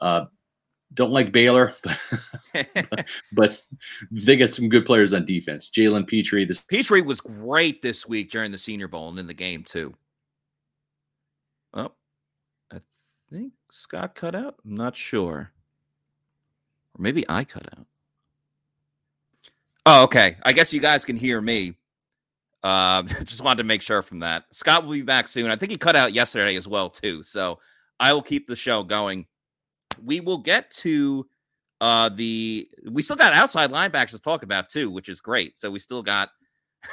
Uh, don't like Baylor, but, but they got some good players on defense. Jalen Pitre. This Pitre was great this week during the Senior Bowl and in the game too. Oh, I think Scott cut out. I'm not sure, or maybe I cut out. Oh, okay. I guess you guys can hear me. Uh, just wanted to make sure from that. Scott will be back soon. I think he cut out yesterday as well too. So I will keep the show going. We will get to uh the we still got outside linebackers to talk about too, which is great. So we still got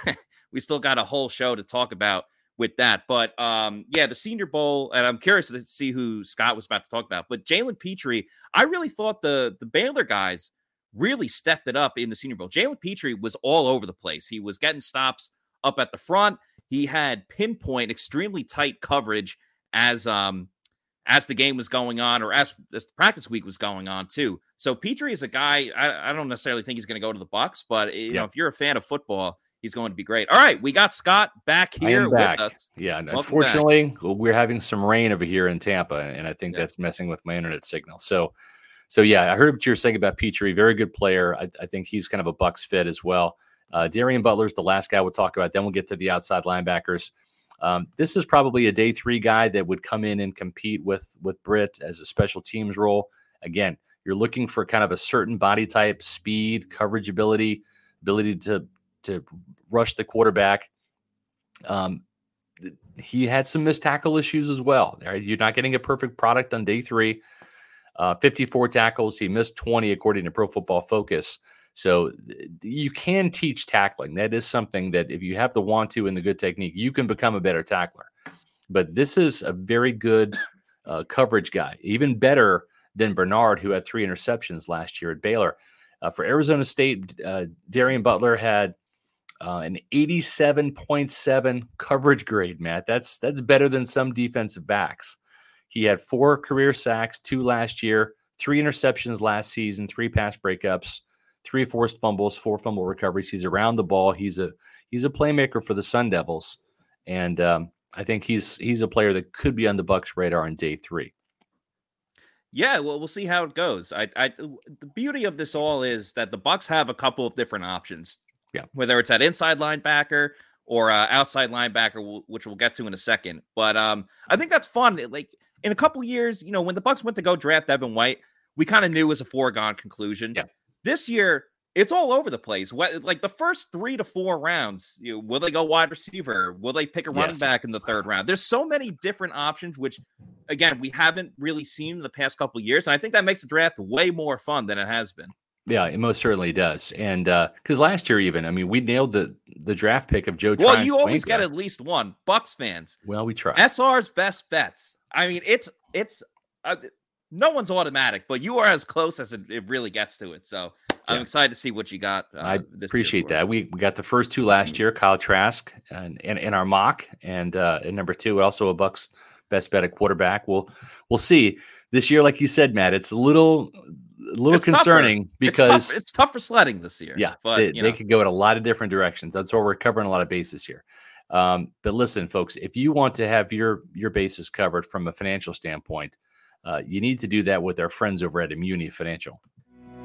we still got a whole show to talk about with that. But um, yeah, the Senior Bowl, and I'm curious to see who Scott was about to talk about. But Jalen Pitre, I really thought the the Baylor guys really stepped it up in the Senior Bowl. Jalen Pitre was all over the place. He was getting stops up at the front. He had pinpoint, extremely tight coverage as um as the game was going on, or as, as the practice week was going on too. So Pitre is a guy. I, I don't necessarily think he's going to go to the Bucks, but you yeah. know, if you're a fan of football, he's going to be great. All right, we got Scott back here back. with us. Yeah, Welcome unfortunately, back. we're having some rain over here in Tampa, and I think yeah. that's messing with my internet signal. So, so yeah, I heard what you were saying about Pitre. Very good player. I, I think he's kind of a Bucks fit as well. Uh, Darien Butler's the last guy we'll talk about. Then we'll get to the outside linebackers. Um, this is probably a day three guy that would come in and compete with with Britt as a special teams role. Again, you're looking for kind of a certain body type, speed, coverage ability, ability to to rush the quarterback. Um, he had some missed tackle issues as well. You're not getting a perfect product on day three. Uh, 54 tackles. He missed 20 according to Pro Football Focus. So you can teach tackling. That is something that if you have the want to and the good technique, you can become a better tackler. But this is a very good uh, coverage guy, even better than Bernard, who had three interceptions last year at Baylor. Uh, for Arizona State, uh, Darien Butler had uh, an 87.7 coverage grade, Matt. That's that's better than some defensive backs. He had four career sacks, two last year, three interceptions last season, three pass breakups three forced fumbles, four fumble recoveries. He's around the ball. He's a he's a playmaker for the Sun Devils, and um, I think he's he's a player that could be on the Bucks radar on day three. Yeah, well, we'll see how it goes. I, I, the beauty of this all is that the Bucks have a couple of different options. Yeah, whether it's at inside linebacker or uh, outside linebacker, which we'll get to in a second. But um, I think that's fun. Like in a couple years, you know, when the Bucks went to go draft Devin White, we kind of knew it was a foregone conclusion. Yeah. This year, it's all over the place. What like the first three to four rounds, you know, will they go wide receiver? Will they pick a running yes. back in the third round? There's so many different options, which again we haven't really seen in the past couple years, and I think that makes the draft way more fun than it has been. Yeah, it most certainly does. And because uh, last year, even I mean, we nailed the the draft pick of Joe. Well, you always get at least one. Bucks fans. Well, we try. SR's best bets. I mean, it's it's uh, no one's automatic, but you are as close as it, it really gets to it. So I'm yeah. excited to see what you got. Uh, I appreciate that. We, we got the first two last mm-hmm. year, Kyle Trask and in our mock, and uh, and number two, also a Bucks best bet at quarterback. We'll we'll see this year. Like you said, Matt, it's a little a little it's concerning tougher. because it's tough, it's tough, for sledding this year. Yeah, but they, they could go in a lot of different directions. That's why we're covering a lot of bases here. Um, but listen, folks, if you want to have your your bases covered from a financial standpoint, uh, you need to do that with our friends over at Immuni Financial.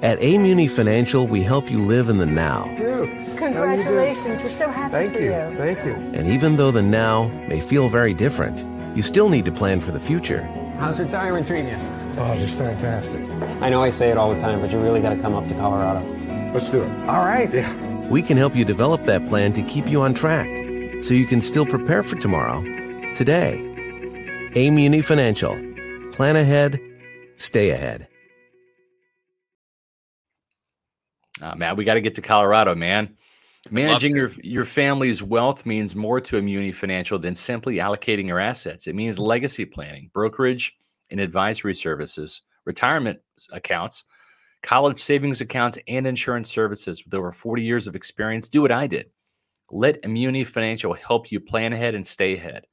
At Amuni Financial, we help you live in the now. Dude, Congratulations. We're so happy Thank for you. you. Thank you. And even though the now may feel very different, you still need to plan for the future. How's retirement treating you? Oh, just fantastic. I know I say it all the time, but you really got to come up to Colorado. Let's do it. All right. Yeah. We can help you develop that plan to keep you on track so you can still prepare for tomorrow today. Amuni Financial. Plan ahead, stay ahead. Uh, Matt, we got to get to Colorado, man. Managing your your family's wealth means more to Immuni Financial than simply allocating your assets. It means legacy planning, brokerage and advisory services, retirement accounts, college savings accounts, and insurance services. With over 40 years of experience, do what I did. Let Immuni Financial help you plan ahead and stay ahead.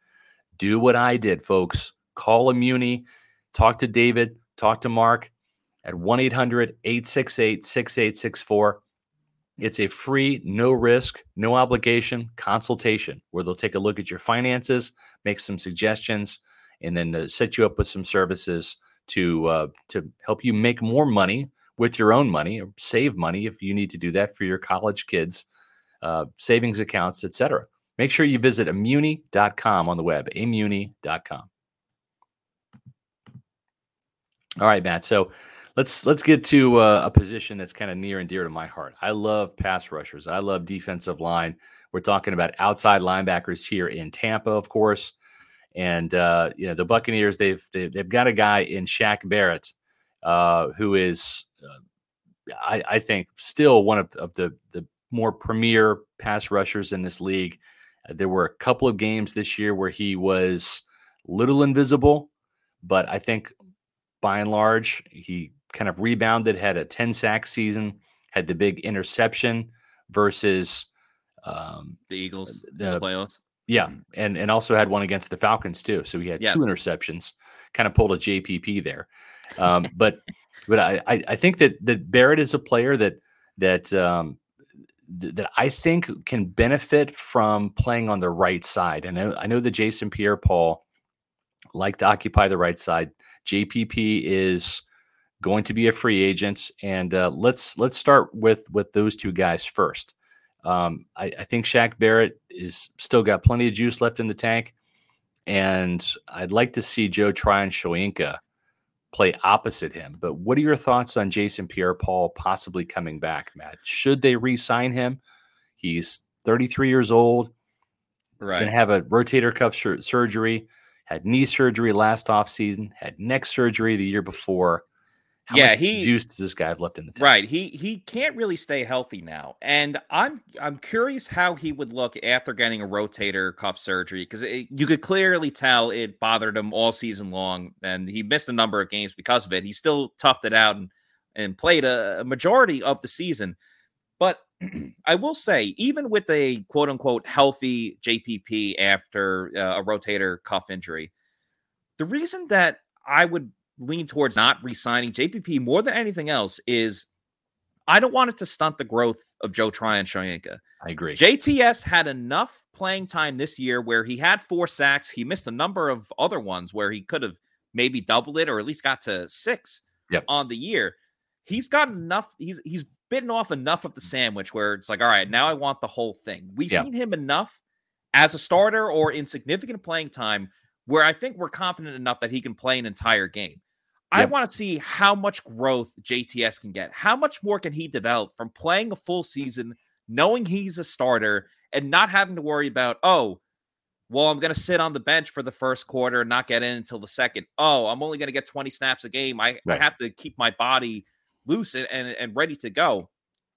Do what I did, folks. Call Immuni, talk to David, talk to Mark at 1 800 868 6864. It's a free, no risk, no obligation consultation where they'll take a look at your finances, make some suggestions, and then set you up with some services to uh, to help you make more money with your own money or save money if you need to do that for your college kids, uh, savings accounts, etc. Make sure you visit immuni.com on the web, immuni.com. All right, Matt. So let's let's get to uh, a position that's kind of near and dear to my heart. I love pass rushers. I love defensive line. We're talking about outside linebackers here in Tampa, of course, and uh, you know the Buccaneers. They've they've, they've got a guy in Shaq Barrett uh, who is, uh, I, I think, still one of, of the the more premier pass rushers in this league. Uh, there were a couple of games this year where he was little invisible, but I think by and large he kind of rebounded, had a 10 sack season, had the big interception versus um, The Eagles, the- in the playoffs. Yeah, and and also had one against the Falcons too. So he had Yes. two interceptions. Kind of pulled a JPP there, um, but but I, I I think that that Barrett is a player that that um, th- that I think can benefit from playing on the right side. And I know, I know that Jason Pierre-Paul like to occupy the right side. JPP is going to be a free agent, and uh, let's let's start with with those two guys first. Um, I, I think Shaq Barrett is still got plenty of juice left in the tank, and I'd like to see Joe Tryon Shoyinka play opposite him. But what are your thoughts on Jason Pierre-Paul possibly coming back, Matt? Should they re-sign him? He's 33 years old, Right. to have a rotator cuff sur- surgery, had knee surgery last offseason, had neck surgery the year before. How Yeah, he- juice does this guy have left in the tank? Right. He he can't really stay healthy now. And I'm I'm curious how he would look after getting a rotator cuff surgery because you could clearly tell it bothered him all season long and he missed a number of games because of it. He still toughed it out and and played a, a majority of the season. But I will say, even with a quote unquote healthy JPP after uh, a rotator cuff injury, the reason that I would lean towards not re-signing JPP more than anything else is I don't want it to stunt the growth of Joe Tryon Shoyinka. I agree. JTS had enough playing time this year where he had four sacks. He missed a number of other ones where he could have maybe doubled it or at least got to six Yep. on the year. He's got enough. He's he's bitten off enough of the sandwich where it's like, all right, now I want the whole thing. We've Yeah. seen him enough as a starter or in significant playing time where I think we're confident enough that he can play an entire game. I want to see how much growth JTS can get. How much more can he develop from playing a full season, knowing he's a starter, and not having to worry about, oh, well, I'm going to sit on the bench for the first quarter and not get in until the second. Oh, I'm only going to get 20 snaps a game. I, I have to keep my body loose and, and, and ready to go.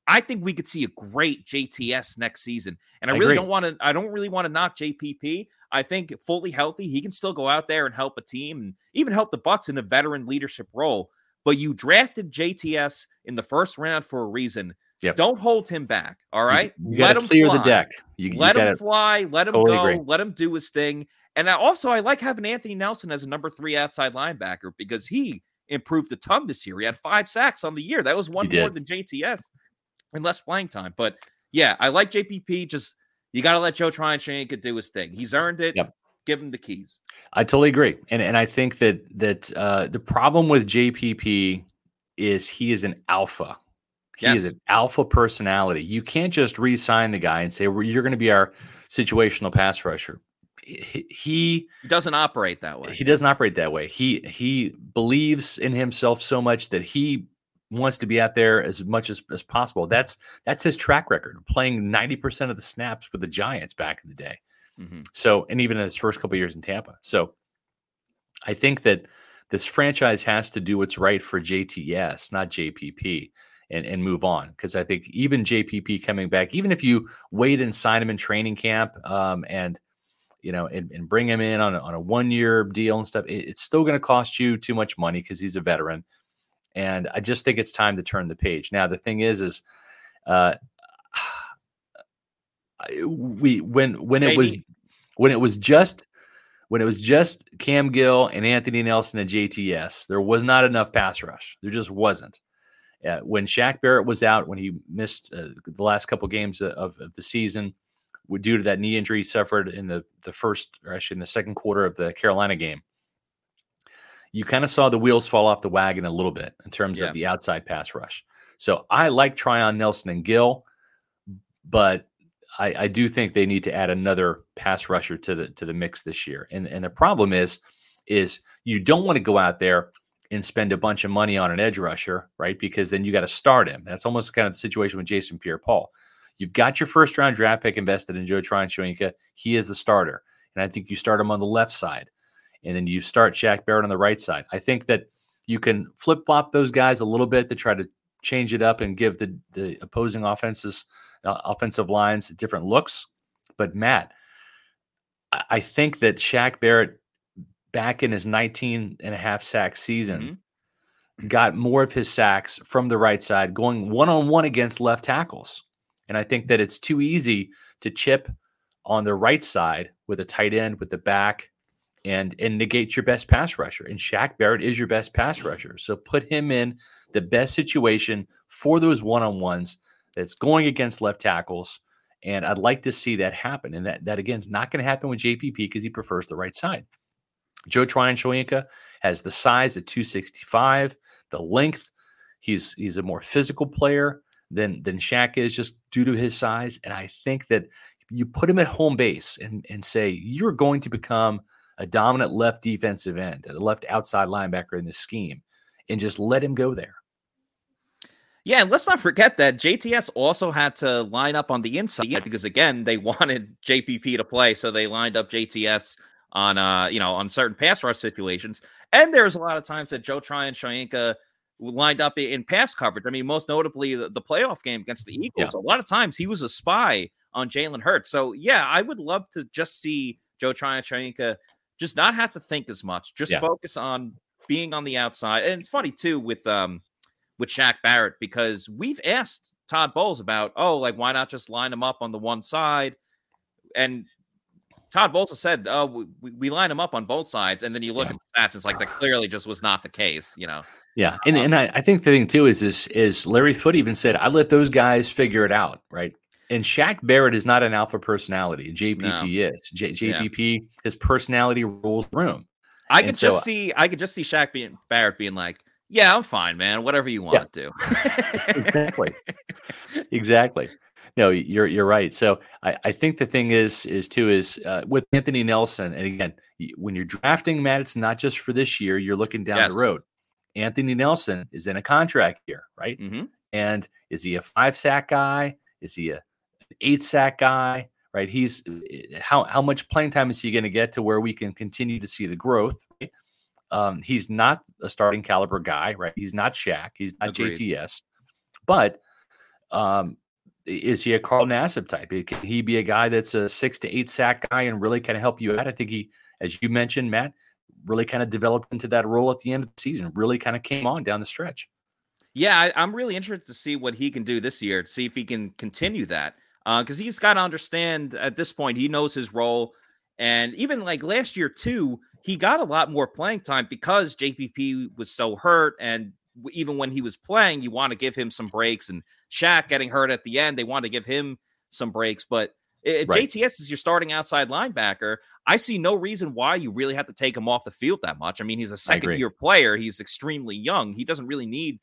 I think we could see a great JTS next season. And I, I really agree. don't want to I don't really want to knock JPP. I think fully healthy, he can still go out there and help a team and even help the Bucks in a veteran leadership role. But you drafted JTS in the first round for a reason. Yep. Don't hold him back. All right. You-. You, got to clear the deck. You, you Let him fly. Let him Totally go. agree. Let him do his thing. And I also, I like having Anthony Nelson as a number three outside linebacker because he improved a ton this year. He had five sacks on the year. That was one more than JTS and less playing time. But yeah, I like JPP. Just you got to let Joe Tryon do his thing. He's earned it. Yep. Give him the keys. I totally agree, and and I think that that uh, the problem with JPP is he is an alpha. He yes. is an alpha personality. You can't just re-sign the guy and say well, you're going to be our situational pass rusher. He, he doesn't operate that way. He doesn't operate that way. He he believes in himself so much that he wants to be out there as much as, as possible. That's that's his track record, playing 90% of the snaps with the Giants back in the day. Mm-hmm. So, and even in his first couple years in Tampa. So, I think that this franchise has to do what's right for JTS, not JPP, and, and move on. Because I think even JPP coming back, even if you wait and sign him in training camp um, and you know, and, and, bring him in on a, on a one year deal and stuff, it, it's still going to cost you too much money because he's a veteran. And I just think it's time to turn the page. Now, the thing is, is uh, we when when it was when it was just when it was just Cam Gill and Anthony Nelson and JTS, there was not enough pass rush. There just wasn't. Uh, when Shaq Barrett was out, when he missed uh, the last couple games of, of, the season, due to that knee injury he suffered in the the first, or actually in the second quarter of the Carolina game, you kind of saw the wheels fall off the wagon a little bit in terms yeah. of the outside pass rush. So I like Tryon Nelson and Gill, but I, I, do think they need to add another pass rusher to the to the mix this year. And and the problem is, is you don't want to go out there and spend a bunch of money on an edge rusher, right? Because then you got to start him. That's almost kind of the situation with Jason Pierre-Paul. You've got your first round draft pick invested in Joe Tryon Shoyinka. He is the starter. And I think you start him on the left side. And then you start Shaq Barrett on the right side. I think that you can flip flop those guys a little bit to try to change it up and give the, the opposing offenses – uh, offensive lines, different looks. But Matt, I think that Shaq Barrett back in his 19 and a half sack season mm-hmm. got more of his sacks from the right side, going one on one against left tackles. And I think that it's too easy to chip on the right side with a tight end with the back and and negate your best pass rusher. And Shaq Barrett is your best pass rusher. So put him in the best situation for those one on ones that's going against left tackles. And I'd like to see that happen. And that, that again, is not going to happen with JPP because he prefers the right side. Joe Tryon Shoyinka has the size at 265, the length. He's he's a more physical player than than Shaq is just due to his size. And I think that you put him at home base and, and say you're going to become a dominant left defensive end, a left outside linebacker in this scheme, and just let him go there. Yeah, and let's not forget that JTS also had to line up on the inside because again, they wanted JPP to play, so they lined up JTS on uh, you know, on certain pass rush situations. And there's a lot of times that Joe Tryon Shoyinka lined up in pass coverage. I mean, most notably the, the playoff game against the Eagles. Yeah. A lot of times he was a spy on Jalen Hurts. So yeah, I would love to just see Joe Tryon Shoyinka just not have to think as much, just yeah. focus on being on the outside. And it's funny too with um with Shaq Barrett because we've asked Todd Bowles about, oh, like why not just line him up on the one side? And Todd Bowles has said, oh, we, we line him up on both sides. And then you look yeah. at the stats, it's like that clearly just was not the case, you know. Yeah, and um, and I, I think the thing too is is is Larry Foote even said I let those guys figure it out, right? And Shaq Barrett is not an alpha personality. JPP no. is. J, JPP, yeah. his personality rules room. I could so, just see I could just see Shaq being Barrett being like, yeah, I'm fine, man. Whatever you want yeah. to. exactly. Exactly. No, you're you're right. So I, I think the thing is is too is uh, with Anthony Nelson, and again, when you're drafting Matt, it's not just for this year. You're looking down yes. the road. Anthony Nelson is in a contract here, right? Mm-hmm. And is he a five sack guy? Is he a eight sack guy? Right? He's how how much playing time is he going to get to where we can continue to see the growth? Right? Um, he's not a starting caliber guy, right? He's not Shaq. He's not Agreed. JTS. But um, is he a Carl Nassib type? Can he be a guy that's a six to eight sack guy and really kind of help you out? I think he, as you mentioned, Matt, really kind of developed into that role at the end of the season. Really kind of came on down the stretch. Yeah, I, am really interested to see what he can do this year. To see if he can continue that, because uh, he's got to understand at this point he knows his role, and even like last year too, he got a lot more playing time because JPP was so hurt. And even when he was playing, you want to give him some breaks. And Shaq getting hurt at the end, they want to give him some breaks. But if right. JTS is your starting outside linebacker, I see no reason why you really have to take him off the field that much. I mean, he's a second year player, he's extremely young. He doesn't really need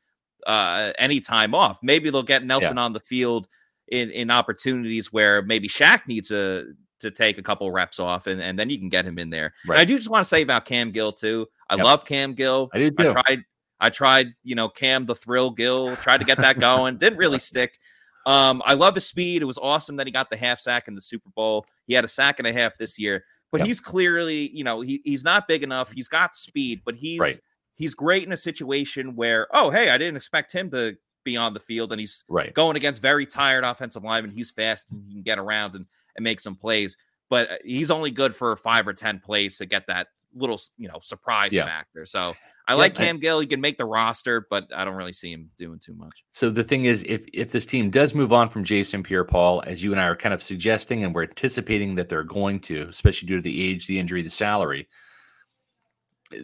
uh, any time off. Maybe they'll get Nelson yeah. on the field in in opportunities where maybe Shaq needs a to take a couple reps off, and, and then you can get him in there. Right. I do just want to say about Cam Gill too. I yep. love Cam Gill. I. I tried, I tried, you know, Cam the Thrill Gill. Tried to get that going. Didn't really stick. Um, I love his speed. It was awesome that he got the half sack in the Super Bowl. He had a sack and a half this year, but yep. he's clearly, you know, he, he's not big enough. He's got speed, but he's right. he's great in a situation where, oh, hey, I didn't expect him to be on the field, and he's right. going against very tired offensive linemen. He's fast and he can get around and, and make some plays, but uh, he's only good for five or ten plays to get that little, you know, surprise yeah. factor. So I like Cam Gill. He can make the roster, but I don't really see him doing too much. So the thing is, if if this team does move on from Jason Pierre-Paul, as you and I are kind of suggesting, and we're anticipating that they're going to, especially due to the age, the injury, the salary,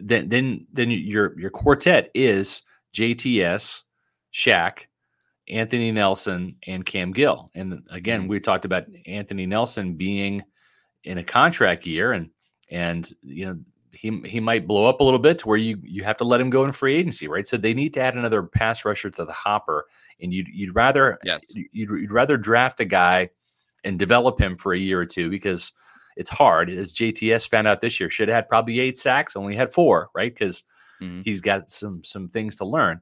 then then then your your quartet is JTS, Shaq, Anthony Nelson, and Cam Gill. And again, mm-hmm. we talked about Anthony Nelson being in a contract year, and and you know he he might blow up a little bit to where you you have to let him go in free agency, right? So they need to add another pass rusher to the hopper, and you'd you'd rather yes. you'd, you'd rather draft a guy and develop him for a year or two because it's hard. As JTS found out this year, should have had probably eight sacks, only had four, right? Because mm-hmm. he's got some some things to learn.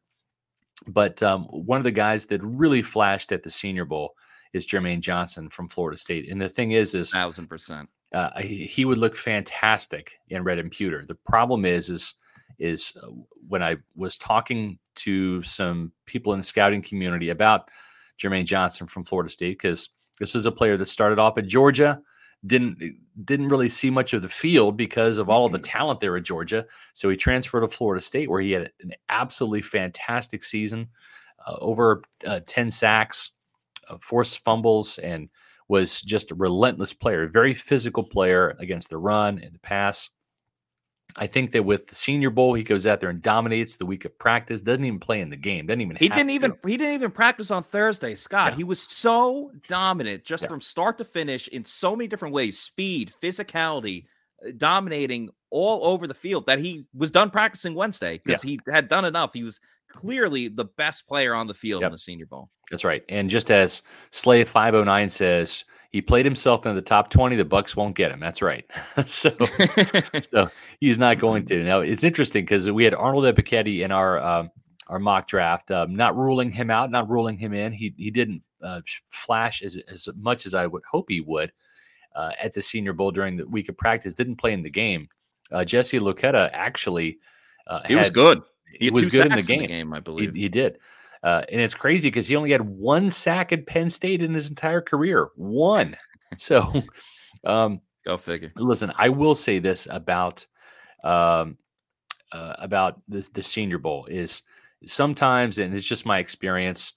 But um, one of the guys that really flashed at the Senior Bowl is Jermaine Johnson from Florida State. And the thing is, is thousand percent uh, he, he, would look fantastic in red and pewter. The problem is, is, is uh, when I was talking to some people in the scouting community about Jermaine Johnson from Florida State, because this was a player that started off at Georgia, didn't didn't really see much of the field because of all of the mm-hmm. talent there at Georgia. So he transferred to Florida State, where he had an absolutely fantastic season, uh, over uh, ten sacks, uh, forced fumbles, and was just a relentless player, very physical player against the run and the pass. I think that with the Senior Bowl, he goes out there and dominates the week of practice. Doesn't even play in the game. Doesn't even. He didn't even. He didn't even practice on Thursday, Scott. Yeah. He was so dominant, just yeah. from start to finish, in so many different ways: speed, physicality, uh, dominating all over the field. That he was done practicing Wednesday because yeah. he had done enough. He was clearly the best player on the field yep. in the Senior Bowl. That's right. And just as Slave 509 says, he played himself in the top 20. The Bucks won't get him. That's right. so, so he's not going to. Now it's interesting because we had Arnold Ebiketie in our um, our mock draft, um, not ruling him out, not ruling him in. He he didn't uh, flash as as much as I would hope he would uh, at the Senior Bowl during the week of practice. Didn't play in the game. Uh, Jesse Luketa actually uh, he had, was good. He, he was good in the, game. In the game. I believe he, he did. Uh, and it's crazy because he only had one sack at Penn State in his entire career. One. so, um, go figure. Listen, I will say this about um, uh, about this the Senior Bowl is sometimes, and it's just my experience.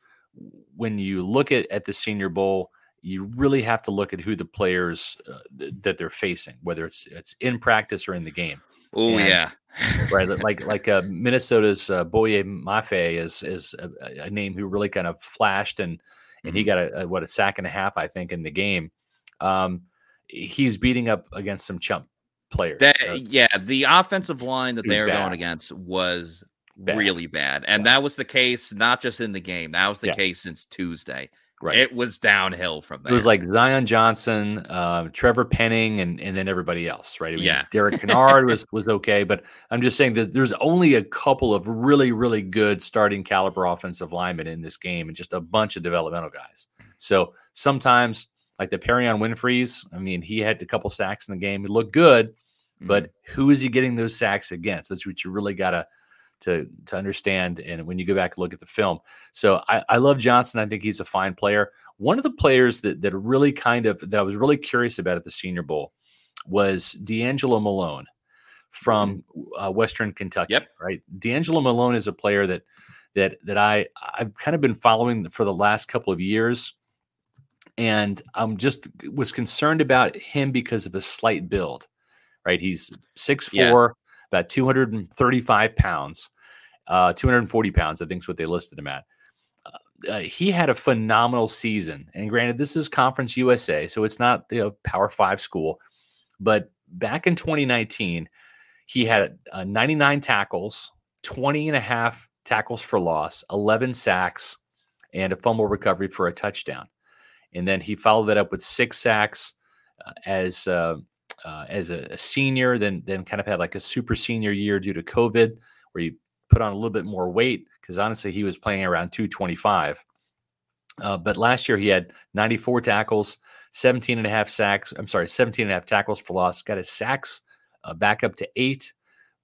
When you look at at the Senior Bowl, you really have to look at who the players uh, th- that they're facing, whether it's it's in practice or in the game. Oh yeah, right. Like like uh, Minnesota's uh, Boye Mafe is is a, a, name who really kind of flashed and and mm-hmm. he got a, a, what a sack and a half I think in the game. Um, he's beating up against some chump players. That, uh, yeah, the offensive line that they were going against was bad. really bad, and that was the case not just in the game. That was the yeah. case since Tuesday. Right. It was downhill from there. It was like Zion Johnson, uh, Trevor Penning, and and then everybody else, right? I mean, yeah. Derek Kinnard was was okay, but I'm just saying that there's only a couple of really really good starting caliber offensive linemen in this game, and just a bunch of developmental guys. So sometimes, like the Perrion Winfrey's, I mean, he had a couple sacks in the game. He looked good, mm-hmm. but who is he getting those sacks against? That's what you really gotta to to understand and when you go back and look at the film. So I, I love Johnson. I think he's a fine player. One of the players that that really kind of that I was really curious about at the Senior Bowl was D'Angelo Malone from mm-hmm. uh, Western Kentucky. Yep. Right. D'Angelo Malone is a player that that that I I've kind of been following for the last couple of years. And I'm just was concerned about him because of his slight build. Right. He's six four. About 235 pounds, uh, 240 pounds, I think is what they listed him at. Uh, uh, he had a phenomenal season. And granted, this is Conference USA, so it's not you know Power Five school. But back in 2019, he had uh, 99 tackles, 20 and a half tackles for loss, 11 sacks, and a fumble recovery for a touchdown. And then he followed that up with six sacks uh, as uh, as a, a, senior. Then then kind of had like a super senior year due to COVID, where he put on a little bit more weight because honestly he was playing around 225. Uh, but last year he had 94 tackles, 17 and a half sacks. I'm sorry, 17 and a half tackles for loss. Got his sacks uh, back up to eight,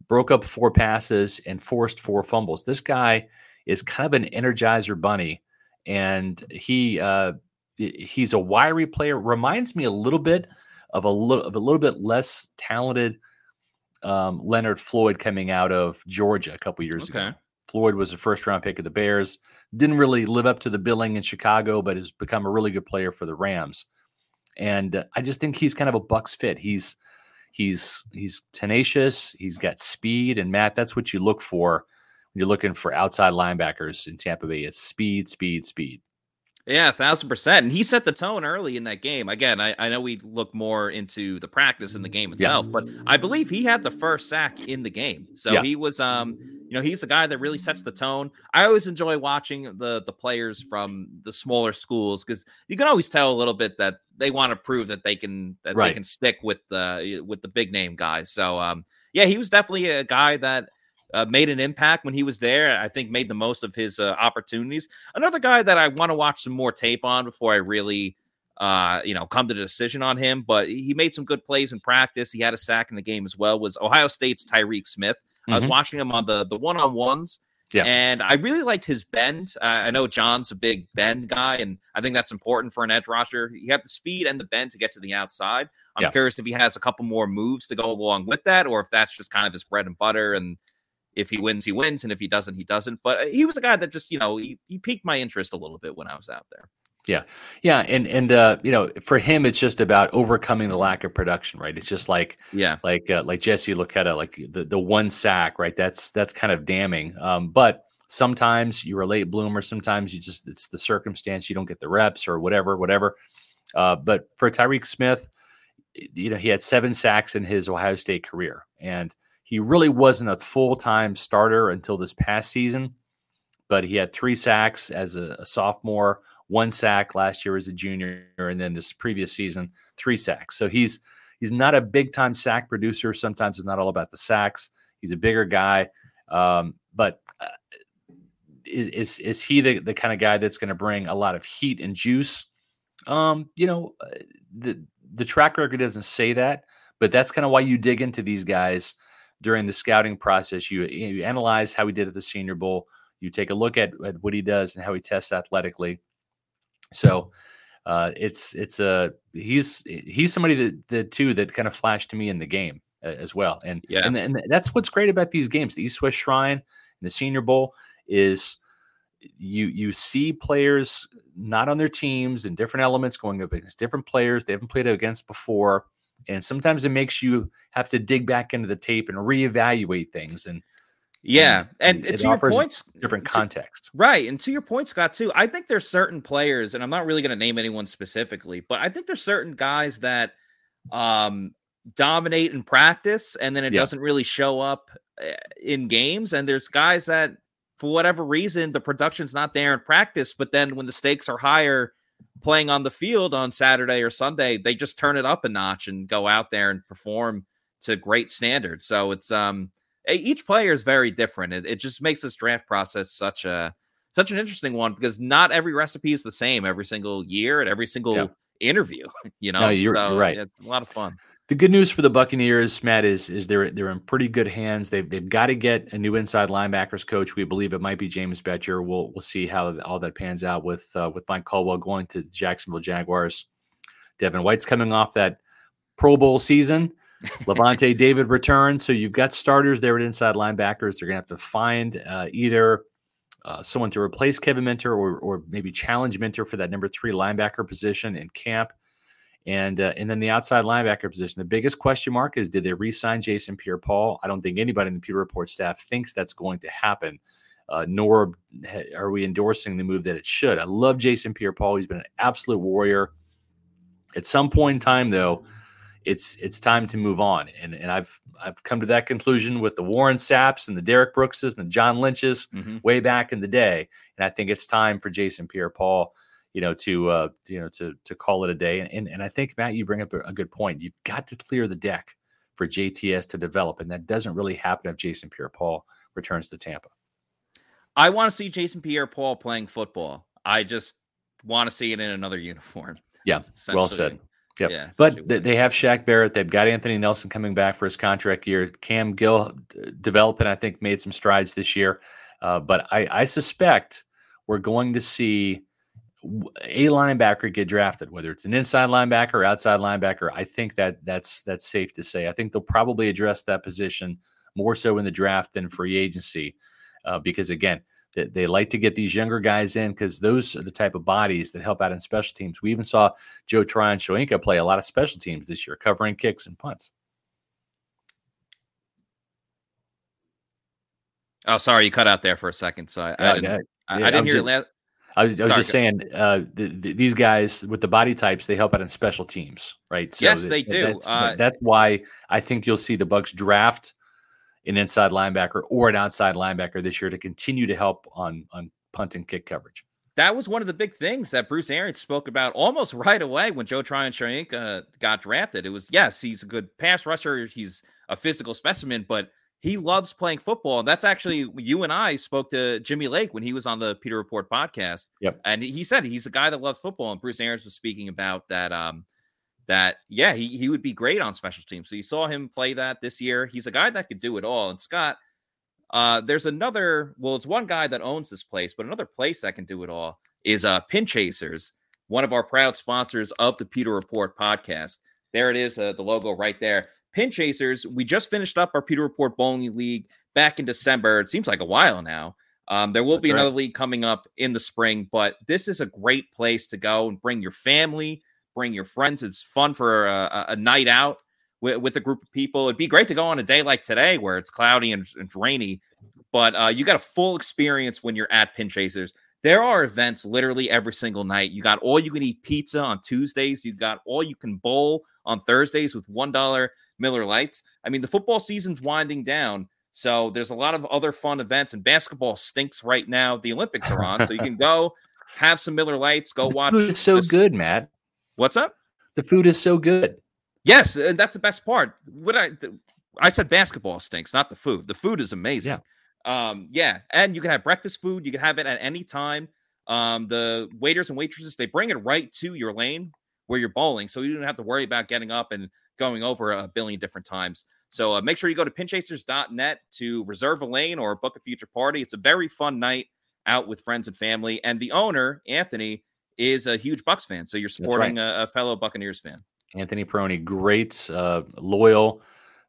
broke up four passes, and forced four fumbles. This guy is kind of an energizer bunny, and he uh, he's a wiry player. Reminds me a little bit of a little of a little bit less talented um, Leonard Floyd coming out of Georgia a couple years okay. ago. Floyd was a first round pick of the Bears. Didn't really live up to the billing in Chicago, but has become a really good player for the Rams. And uh, I just think he's kind of a Bucks fit. He's he's he's tenacious. He's got speed, and Matt, that's what you look for when you're looking for outside linebackers in Tampa Bay. It's speed, speed, speed. Yeah, thousand percent. And he set the tone early in that game. Again, I, I know we look more into the practice in the game itself, yeah. but I believe he had the first sack in the game. So yeah. he was um, you know, he's a guy that really sets the tone. I always enjoy watching the the players from the smaller schools because you can always tell a little bit that they want to prove that they can that right. they can stick with the with the big name guys. So um, yeah, he was definitely a guy that uh, made an impact when he was there. I think made the most of his uh, opportunities. Another guy that I want to watch some more tape on before I really, uh, you know, come to the decision on him. But he made some good plays in practice. He had a sack in the game as well. Was Ohio State's Tyreke Smith? Mm-hmm. I was mm-hmm. watching him on the the one on ones. Yeah. And I really liked his bend. Uh, I know John's a big bend guy, and I think that's important for an edge rusher. You have the speed and the bend to get to the outside. I'm yeah. curious if he has a couple more moves to go along with that, or if that's just kind of his bread and butter. And if he wins, he wins, and if he doesn't, he doesn't. But uh, he was a guy that just you know he, he piqued my interest a little bit when I was out there. Yeah, yeah, and and uh, you know, for him, it's just about overcoming the lack of production, right? It's just like yeah, like uh, like Jesse Luketa, like the the one sack, right? That's that's kind of damning. Um, but sometimes you're a late bloomer. Sometimes you just it's the circumstance you don't get the reps or whatever, whatever. Uh, but for Tyreke Smith, you know, he had seven sacks in his Ohio State career, and he really wasn't a full time starter until this past season, but he had three sacks as a, a, sophomore, one sack last year as a junior, and then this previous season, three sacks. So he's he's not a big time sack producer. Sometimes it's not all about the sacks. He's a bigger guy, um, but uh, is is he the, the kind of guy that's going to bring a lot of heat and juice? Um, you know, uh, the the track record doesn't say that, but that's kind of why you dig into these guys during the scouting process. You, you analyze how he did at the Senior Bowl. You take a look at, at what he does and how he tests athletically. So uh, it's it's a he's he's somebody that the two that kind of flashed to me in the game as well. And yeah, and, and that's what's great about these games. The East West Shrine and the Senior Bowl is you you see players not on their teams and different elements going up against different players they haven't played against before and sometimes it makes you have to dig back into the tape and reevaluate things and yeah and, and to your points different context right and to your point scott too i think there's certain players and i'm not really going to name anyone specifically but i think there's certain guys that um dominate in practice and then it yeah. doesn't really show up eh, in games and there's guys that for whatever reason the production's not there in practice but then when the stakes are higher playing on the field on Saturday or Sunday, they just turn it up a notch and go out there and perform to great standards. So it's um each player is very different. It, it just makes this draft process such a such an interesting one because not every recipe is the same every single year and every single yeah. interview. You know, no, you're, so, you're right. It's a lot of fun. The good news for the Buccaneers, Matt, is is they're they're in pretty good hands. They've they've got to get a new inside linebackers coach. We believe it might be James Bettcher. We'll we'll see how all that pans out with uh, with Mike Caldwell going to Jacksonville Jaguars. Devin White's coming off that Pro Bowl season. Lavonte David returns, so you've got starters there at inside linebackers. They're gonna have to find uh, either uh, someone to replace Kevin Minter or or maybe challenge Minter for that number three linebacker position in camp. And uh, and then the outside linebacker position. The biggest question mark is did they re-sign Jason Pierre-Paul? I don't think anybody in the Pewter Report staff thinks that's going to happen. Uh, nor are we endorsing the move that it should. I love Jason Pierre-Paul. He's been an absolute warrior. At some point in time, though, it's it's time to move on. And and I've I've come to that conclusion with the Warren Sapps and the Derek Brookses and the John Lynches Mhm. way back in the day. And I think it's time for Jason Pierre-Paul, you know, to uh, you know to to call it a day. And and, and I think Matt, you bring up a, a good point. You've got to clear the deck for JTS to develop, and that doesn't really happen if Jason Pierre-Paul returns to Tampa. I want to see Jason Pierre Paul playing football. I just want to see it in another uniform. Yeah, well said. Yep. Yeah, but th- they have Shaq Barrett. They've got Anthony Nelson coming back for his contract year. Cam Gill d- developing, I think, made some strides this year. Uh, but I, I suspect we're going to see a linebacker get drafted, whether it's an inside linebacker or outside linebacker. I think that that's that's safe to say. I think they'll probably address that position more so in the draft than free agency, uh, because again, they, they like to get these younger guys in because those are the type of bodies that help out in special teams. We even saw Joe Tryon Shoyinka play a lot of special teams this year, covering kicks and punts. Oh, sorry, you cut out there for a second. So I, I Uh, didn't, yeah, I, yeah, I didn't I'm hear just- your last. I was, I was Sorry, just saying, uh, th th these guys with the body types, they help out in special teams, right? Yes, that- they do. That's, Uh, that's why I think you'll see the Bucks draft an inside linebacker or an outside linebacker this year to continue to help on on punt and kick coverage. That was one of the big things that Bruce Arians spoke about almost right away when Joe Tryon Shoyinka got drafted. It was yes, he's a good pass rusher, he's a physical specimen, but he loves playing football. And that's actually you and I spoke to Jimmy Lake when he was on the Pewter Report podcast. Yep. And he said he's a guy that loves football. And Bruce Arians was speaking about that. Um, that yeah, he he would be great on special teams. So you saw him play that this year. He's a guy that could do it all. And Scott, uh, there's another. Well, it's one guy that owns this place, but another place that can do it all is uh Pin Chasers, one of our proud sponsors of the Pewter Report podcast. There it is, uh, the logo right there. Pin Chasers. We just finished up our Pewter Report Bowling League back in December. It seems like a while now. Um, there will be right. another league coming up in the spring, but this is a great place to go and bring your family, bring your friends. It's fun for a, a- a night out with, with a group of people. It'd be great to go on a day like today where it's cloudy and, and rainy, but uh, you got a full experience when you're at Pin Chasers. There are events literally every single night. You got all you can eat pizza on Tuesdays. You got all you can bowl on Thursdays with one dollar Miller Lites. I mean, the football season's winding down, so there's a lot of other fun events. And basketball stinks right now. The Olympics are on, so you can go have some Miller Lites. Go The watch. It's so this- good, Matt. What's up? The food is so good. Yes, uh, that's the best part. What I I said basketball stinks, not the food. The food is amazing. Um, yeah, and you can have breakfast food. You can have it at any time. Um, the waiters and waitresses they bring it right to your lane where you're bowling, so you don't have to worry about getting up and going over a billion different times. So uh, make sure you go to pinchasers.net to reserve a lane or book a future party. It's a very fun night out with friends and family. And the owner, Anthony, is a huge Bucks fan, so you're right. supporting a, a fellow Buccaneers fan. Anthony Peroni, great, uh, loyal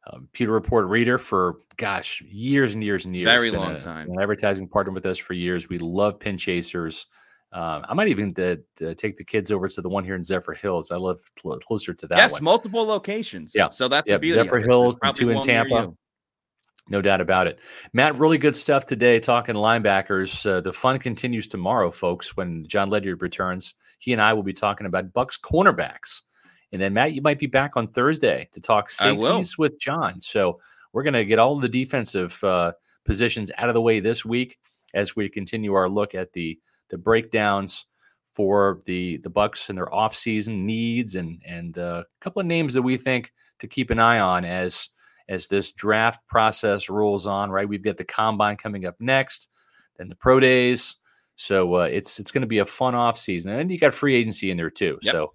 uh, Pewter Report reader for gosh years and years and years. Very long a- time. An advertising partner with us for years. We love pin chasers. Um, I might even uh, take the kids over to the one here in Zephyrhills. I live cl- closer to that yes, one. multiple locations. Yeah. So that's Yep, the beauty. Zephyrhills two in Tampa. No doubt about it. Matt, really good stuff today talking linebackers. Uh, the fun continues tomorrow, folks, when John Ledyard returns. He and I will be talking about Bucks cornerbacks. And then, Matt, you might be back on Thursday to talk safeties with John. So we're going to get all the defensive uh, positions out of the way this week as we continue our look at the the breakdowns for the the Bucks and their offseason needs and and uh, a couple of names that we think to keep an eye on as as this draft process rolls on. Right, we've got the combine coming up next, then the pro days. So uh, it's it's going to be a fun offseason, and you got free agency in there too. Yep. So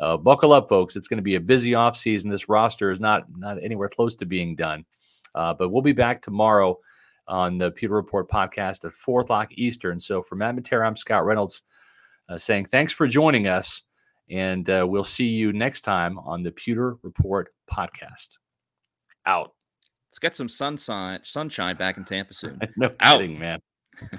uh, buckle up, folks. It's going to be a busy offseason. This roster is not not anywhere close to being done, uh, but we'll be back tomorrow on the Pewter Report podcast at four o'clock Eastern. So for Matt Matera, I'm Scott Reynolds uh, saying thanks for joining us, and uh, we'll see you next time on the Pewter Report podcast. Out. Let's get some sunshine sunshine back in Tampa soon. No Out. kidding, man.